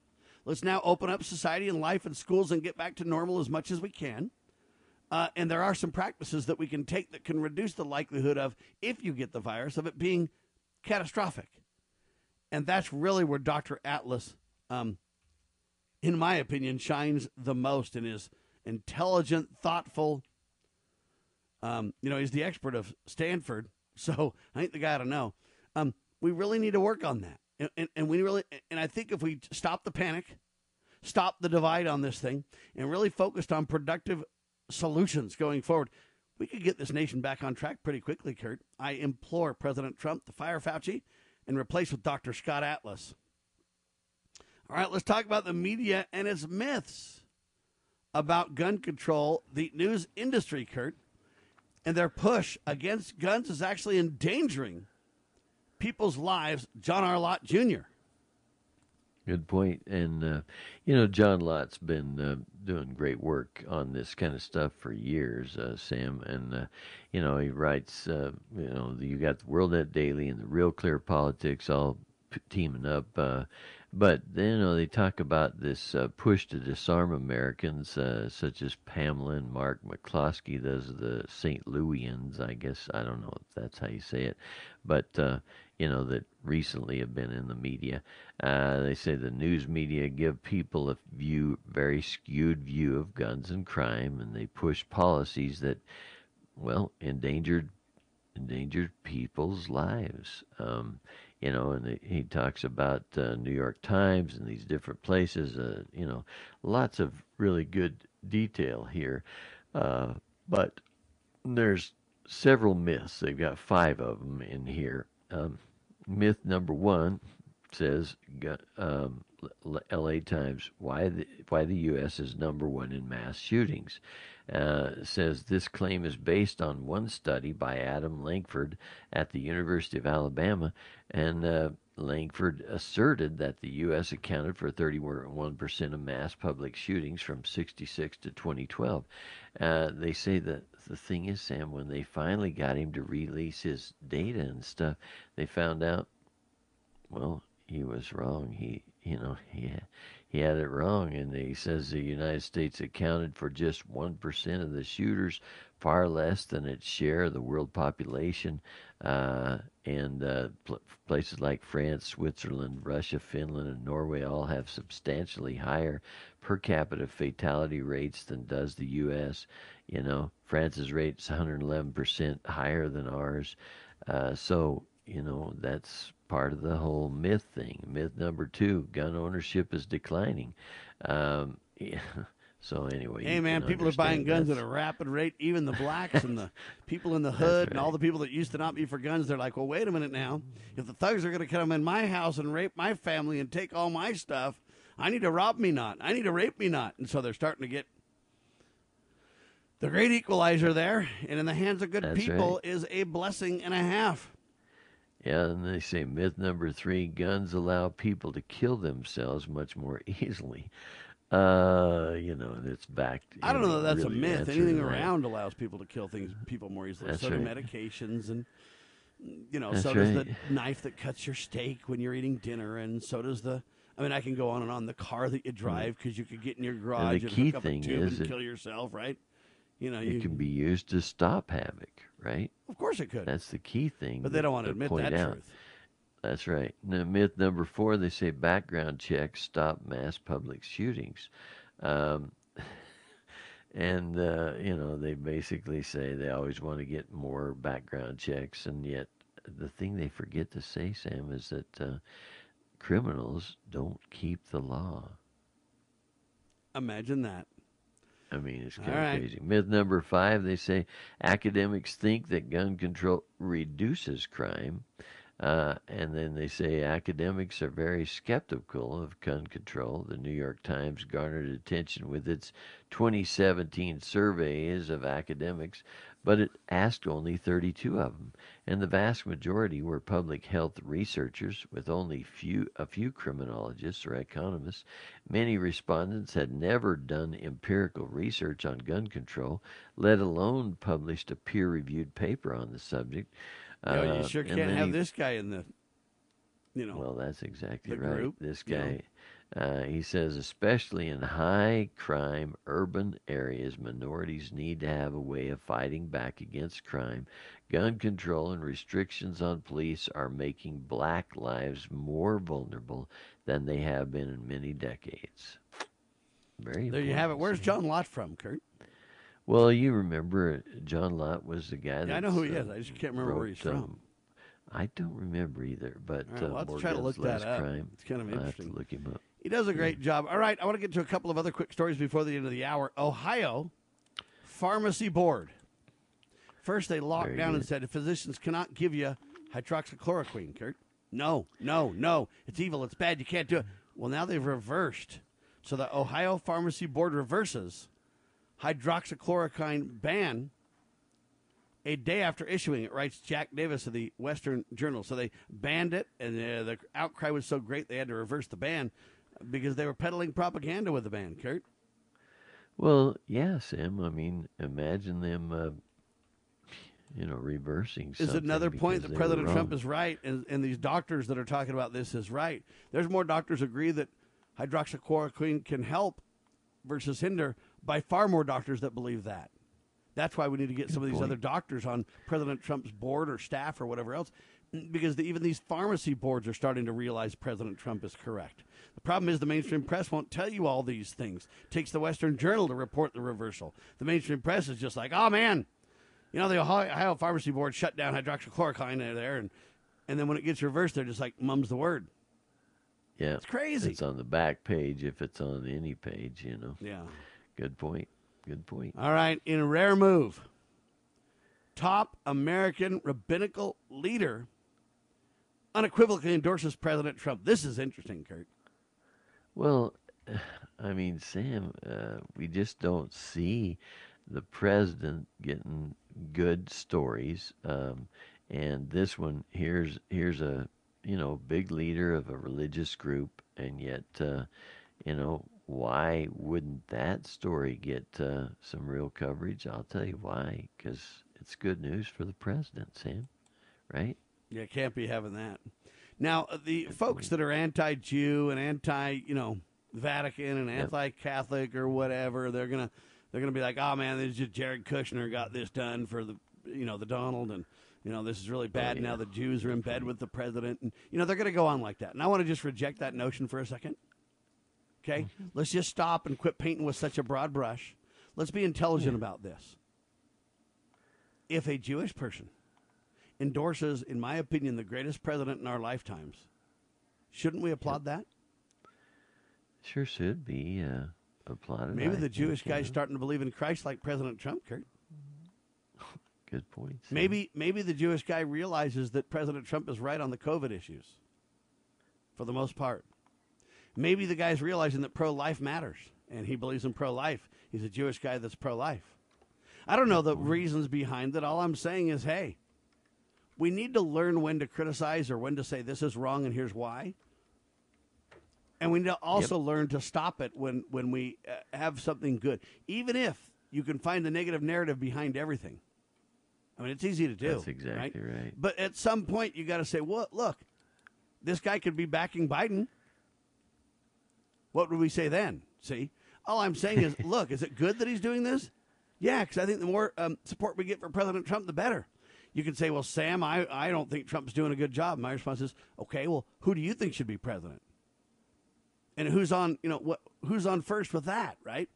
Let's now open up society and life and schools and get back to normal as much as we can. Uh, and there are some practices that we can take that can reduce the likelihood of, if you get the virus, of it being catastrophic. And that's really where Dr. Atlas, um, in my opinion, shines the most and is intelligent, thoughtful. Um, you know, he's the expert of Stanford, [LAUGHS] so I think the guy to know. Um, We really need to work on that. And, and, and we really, and I think if we stop the panic, stop the divide on this thing, and really focused on productive solutions going forward, we could get this nation back on track pretty quickly, Kurt. I implore President Trump to fire Fauci and replace with Dr. Scott Atlas. All right, let's talk about the media and its myths about gun control. The news industry, Kurt, and their push against guns is actually endangering people's lives. John R. Lott Jr. Good point. And, uh, you know, John Lott's been uh, doing great work on this kind of stuff for years, uh, Sam. And, uh, you know, he writes, uh, you know, you got the World Net Daily and the Real Clear Politics all teaming up. Uh, but you know, they talk about this uh, push to disarm Americans, uh, such as Pamela and Mark McCloskey, those are the St. Louisians, I guess. I don't know if that's how you say it. But, uh, you know, that recently have been in the media. Uh, they say the news media give people a view, very skewed view of guns and crime, and they push policies that, well, endangered endangered people's lives. Um, you know, and he talks about uh, New York Times and these different places. Uh, you know, lots of really good detail here, uh, but there's several myths. They've got five of them in here. Um, myth number one says um, L.A. Times why the why the U.S. is number one in mass shootings. Uh, says this claim is based on one study by Adam Lankford at the University of Alabama, and uh, Lankford asserted that the U.S. accounted for 31% of mass public shootings from 66 to 2012. Uh, they say that the thing is, Sam, when they finally got him to release his data and stuff, they found out, well, he was wrong. He, you know, he he had it wrong, and he says the United States accounted for just one percent of the shooters, far less than its share of the world population. Uh, and uh, pl- places like France, Switzerland, Russia, Finland, and Norway all have substantially higher per capita fatality rates than does the U.S. You know, France's rate is 111% higher than ours. Uh, so, you know, that's part of the whole myth thing. Myth number two gun ownership is declining. Um, [LAUGHS] yeah. So anyway, hey man, people are buying guns that's... at a rapid rate. Even the blacks and the [LAUGHS] people in the hood right. and all the people that used to not be for guns, they're like, well, wait a minute now. If the thugs are going to come in my house and rape my family and take all my stuff, I need to rob me not. I need to rape me not. And so they're starting to get the great equalizer there, and in the hands of good that's people right. is a blessing and a half. Yeah, and they say myth number three: guns allow people to kill themselves much more [LAUGHS] easily. Uh, you know, it's back. I don't know that that's really a myth. Anything that. around allows people to kill things people more easily. That's so do medications and you know, That's so does right. the knife that cuts your steak when you're eating dinner, and so does the. I mean, I can go on and on. The car that you drive because you could get in your garage and, key hook up a tube is and kill yourself, right? You know, It you can be used to stop havoc, right? Of course it could. That's the key thing. But they don't want to to admit that out. truth. That's right. Now, myth number four: they say background checks stop mass public shootings. Um, [LAUGHS] and uh, you know they basically say they always want to get more background checks, and yet the thing they forget to say, Sam, is that uh, criminals don't keep the law. Imagine that. I mean, it's All of right. crazy. Myth number five: they say academics think that gun control reduces crime. Uh, and then they say academics are very skeptical of gun control. The New York Times garnered attention with its 2017 surveys of academics, but it asked only 32 of them, and the vast majority were public health researchers, with only few a few criminologists or economists. Many respondents had never done empirical research on gun control, let alone published a peer-reviewed paper on the subject. You, know, you Uh, sure can't have he- this guy in the, you know. Well, that's exactly right. group, this you know. guy, uh, he says, especially in high crime urban areas, minorities need to have a way of fighting back against crime. Gun control and restrictions on police are making black lives more vulnerable than they have been in many decades. Very There you have it. Where's John Lott from, Kurt? Well, you remember John Lott was the guy that Yeah, I know who he is. I just can't remember where he's from. I don't remember either, but All right, uh, let's try to look that up. crime. It's kind of I'll have interesting. to look him up. He does a great job. All right, I want to get to a couple of other quick stories before the end of the hour. Ohio Pharmacy Board. First, they locked Very down and said physicians cannot give you hydroxychloroquine, Kurt. No, no, no. It's evil. It's bad. You can't do it. Well, now they've reversed. So the Ohio Pharmacy Board reverses hydroxychloroquine ban a day after issuing it, writes Jack Davis of the Western Journal. So they banned it, and uh, the outcry was so great they had to reverse the ban because they were peddling propaganda with the ban, Kurt. Well, yeah, Sam. I mean, imagine them, uh, you know, reversing. is another point that President Trump is right, and, and these doctors that are talking about this is right. There's more doctors agree that hydroxychloroquine can help versus hinder by far more doctors that believe that. That's why we need to get some of these point. other doctors on President Trump's board or staff or whatever else, because the, even these pharmacy boards are starting to realize President Trump is correct. The problem is the mainstream press won't tell you all these things. It takes the Western Journal to report the reversal. The mainstream press is just like, oh man, you know, the Ohio, Ohio Pharmacy Board shut down hydroxychloroquine there, and and then when it gets reversed, they're just like mum's the word. Yeah, It's crazy. It's on the back page if it's on any page, you know. Yeah. Good point. Good point. All right, in a rare move, top American rabbinical leader unequivocally endorses President Trump. This is interesting, Kurt. Well, [SIGHS] I mean, Sam, uh, we just don't see the president getting good stories. Um, and this one here's here's a you know big leader of a religious group, and yet uh, you know why wouldn't that story get uh, some real coverage? I'll tell you why, because it's good news for the president, Sam. Right? Yeah, can't be having that. Now, uh, the folks that are anti-Jew and anti, you know, Vatican and anti-Catholic or whatever, they're gonna they're gonna be like, oh man, this is just Jared Kushner got this done for the, you know, the Donald, and you know this is really bad. yeah. Now the Jews are in bed with the president, and you know they're gonna go on like that. And I want to just reject that notion for a second. Okay, let's just stop and quit painting with such a broad brush. Let's be intelligent about this. If a Jewish person endorses, in my opinion, the greatest president in our lifetimes, shouldn't we applaud that? Sure should be uh, applauded. Maybe I the Jewish guy's know. starting to believe in Christ like President Trump, Kurt. [LAUGHS] Good point. Sam. Maybe maybe the Jewish guy realizes that President Trump is right on the COVID issues. For the most part. Maybe the guy's realizing that pro life matters and he believes in pro life. He's a Jewish guy that's pro life. I don't know the reasons behind it. All I'm saying is, hey, we need to learn when to criticize or when to say this is wrong and here's why. And we need to also learn to stop it when when we uh, have something good, even if you can find the negative narrative behind everything. I mean, it's easy to do. That's exactly right. But at some point, you got to say, "Well, look, this guy could be backing Biden." What would we say then? See, all I'm saying is, [LAUGHS] look, is it good that he's doing this? Yeah, because I think the more um, support we get for President Trump, the better. You can say, well, Sam, I, I don't think Trump's doing a good job. My response is, okay, well, who do you think should be president? And who's on, you know, what who's on first with that, right?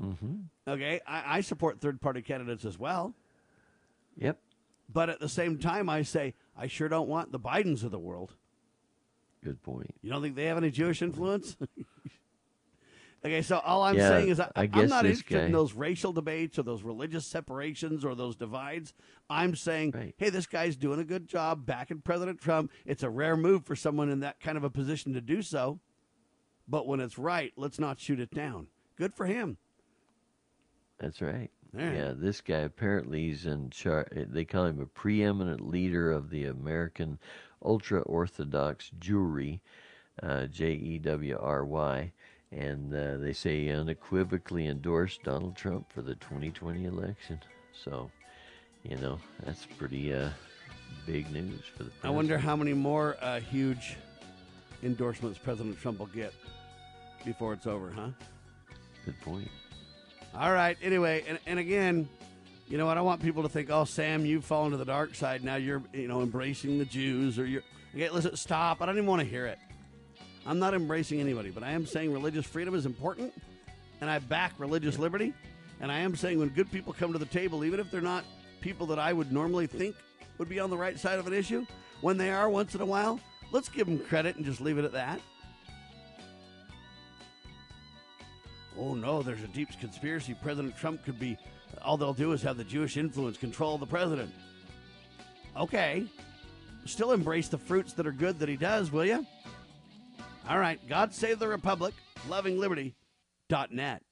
Mm-hmm. Okay, I, I support third party candidates as well. Yep. But at the same time, I say, I sure don't want the Bidens of the world. Good point. You don't think they have any Jewish influence? [LAUGHS] okay, so all I'm Yeah, saying is I, I I'm not interested in those racial debates or those religious separations or those divides. I'm saying, hey, this guy's doing a good job backing President Trump. It's a rare move for someone in that kind of a position to do so. But when it's right, let's not shoot it down. Good for him. That's right. Right. Yeah, this guy apparently is in charge. They call him a preeminent leader of the American ultra Orthodox Jewry, uh, J E W R Y, and uh, they say unequivocally endorsed Donald Trump for the 2020 election. So, you know, that's pretty uh, big news for the. I wonder how many more uh, huge endorsements President Trump will get before it's over, huh? Good point. All right. Anyway, and, and again, you know what? I want people to think, oh, Sam, you've fallen to the dark side. Now you're, you know, embracing the Jews or you're. Okay, listen, stop. I don't even want to hear it. I'm not embracing anybody, but I am saying religious freedom is important, and I back religious liberty. And I am saying when good people come to the table, even if they're not people that I would normally think would be on the right side of an issue. When they are once in a while, let's give them credit and just leave it at that. Oh no, there's a deep conspiracy. President Trump could be, all they'll do is have the Jewish influence control the president. Okay. Still embrace the fruits that are good that he does, will you? All right. God save the Republic. Loving Liberty.net.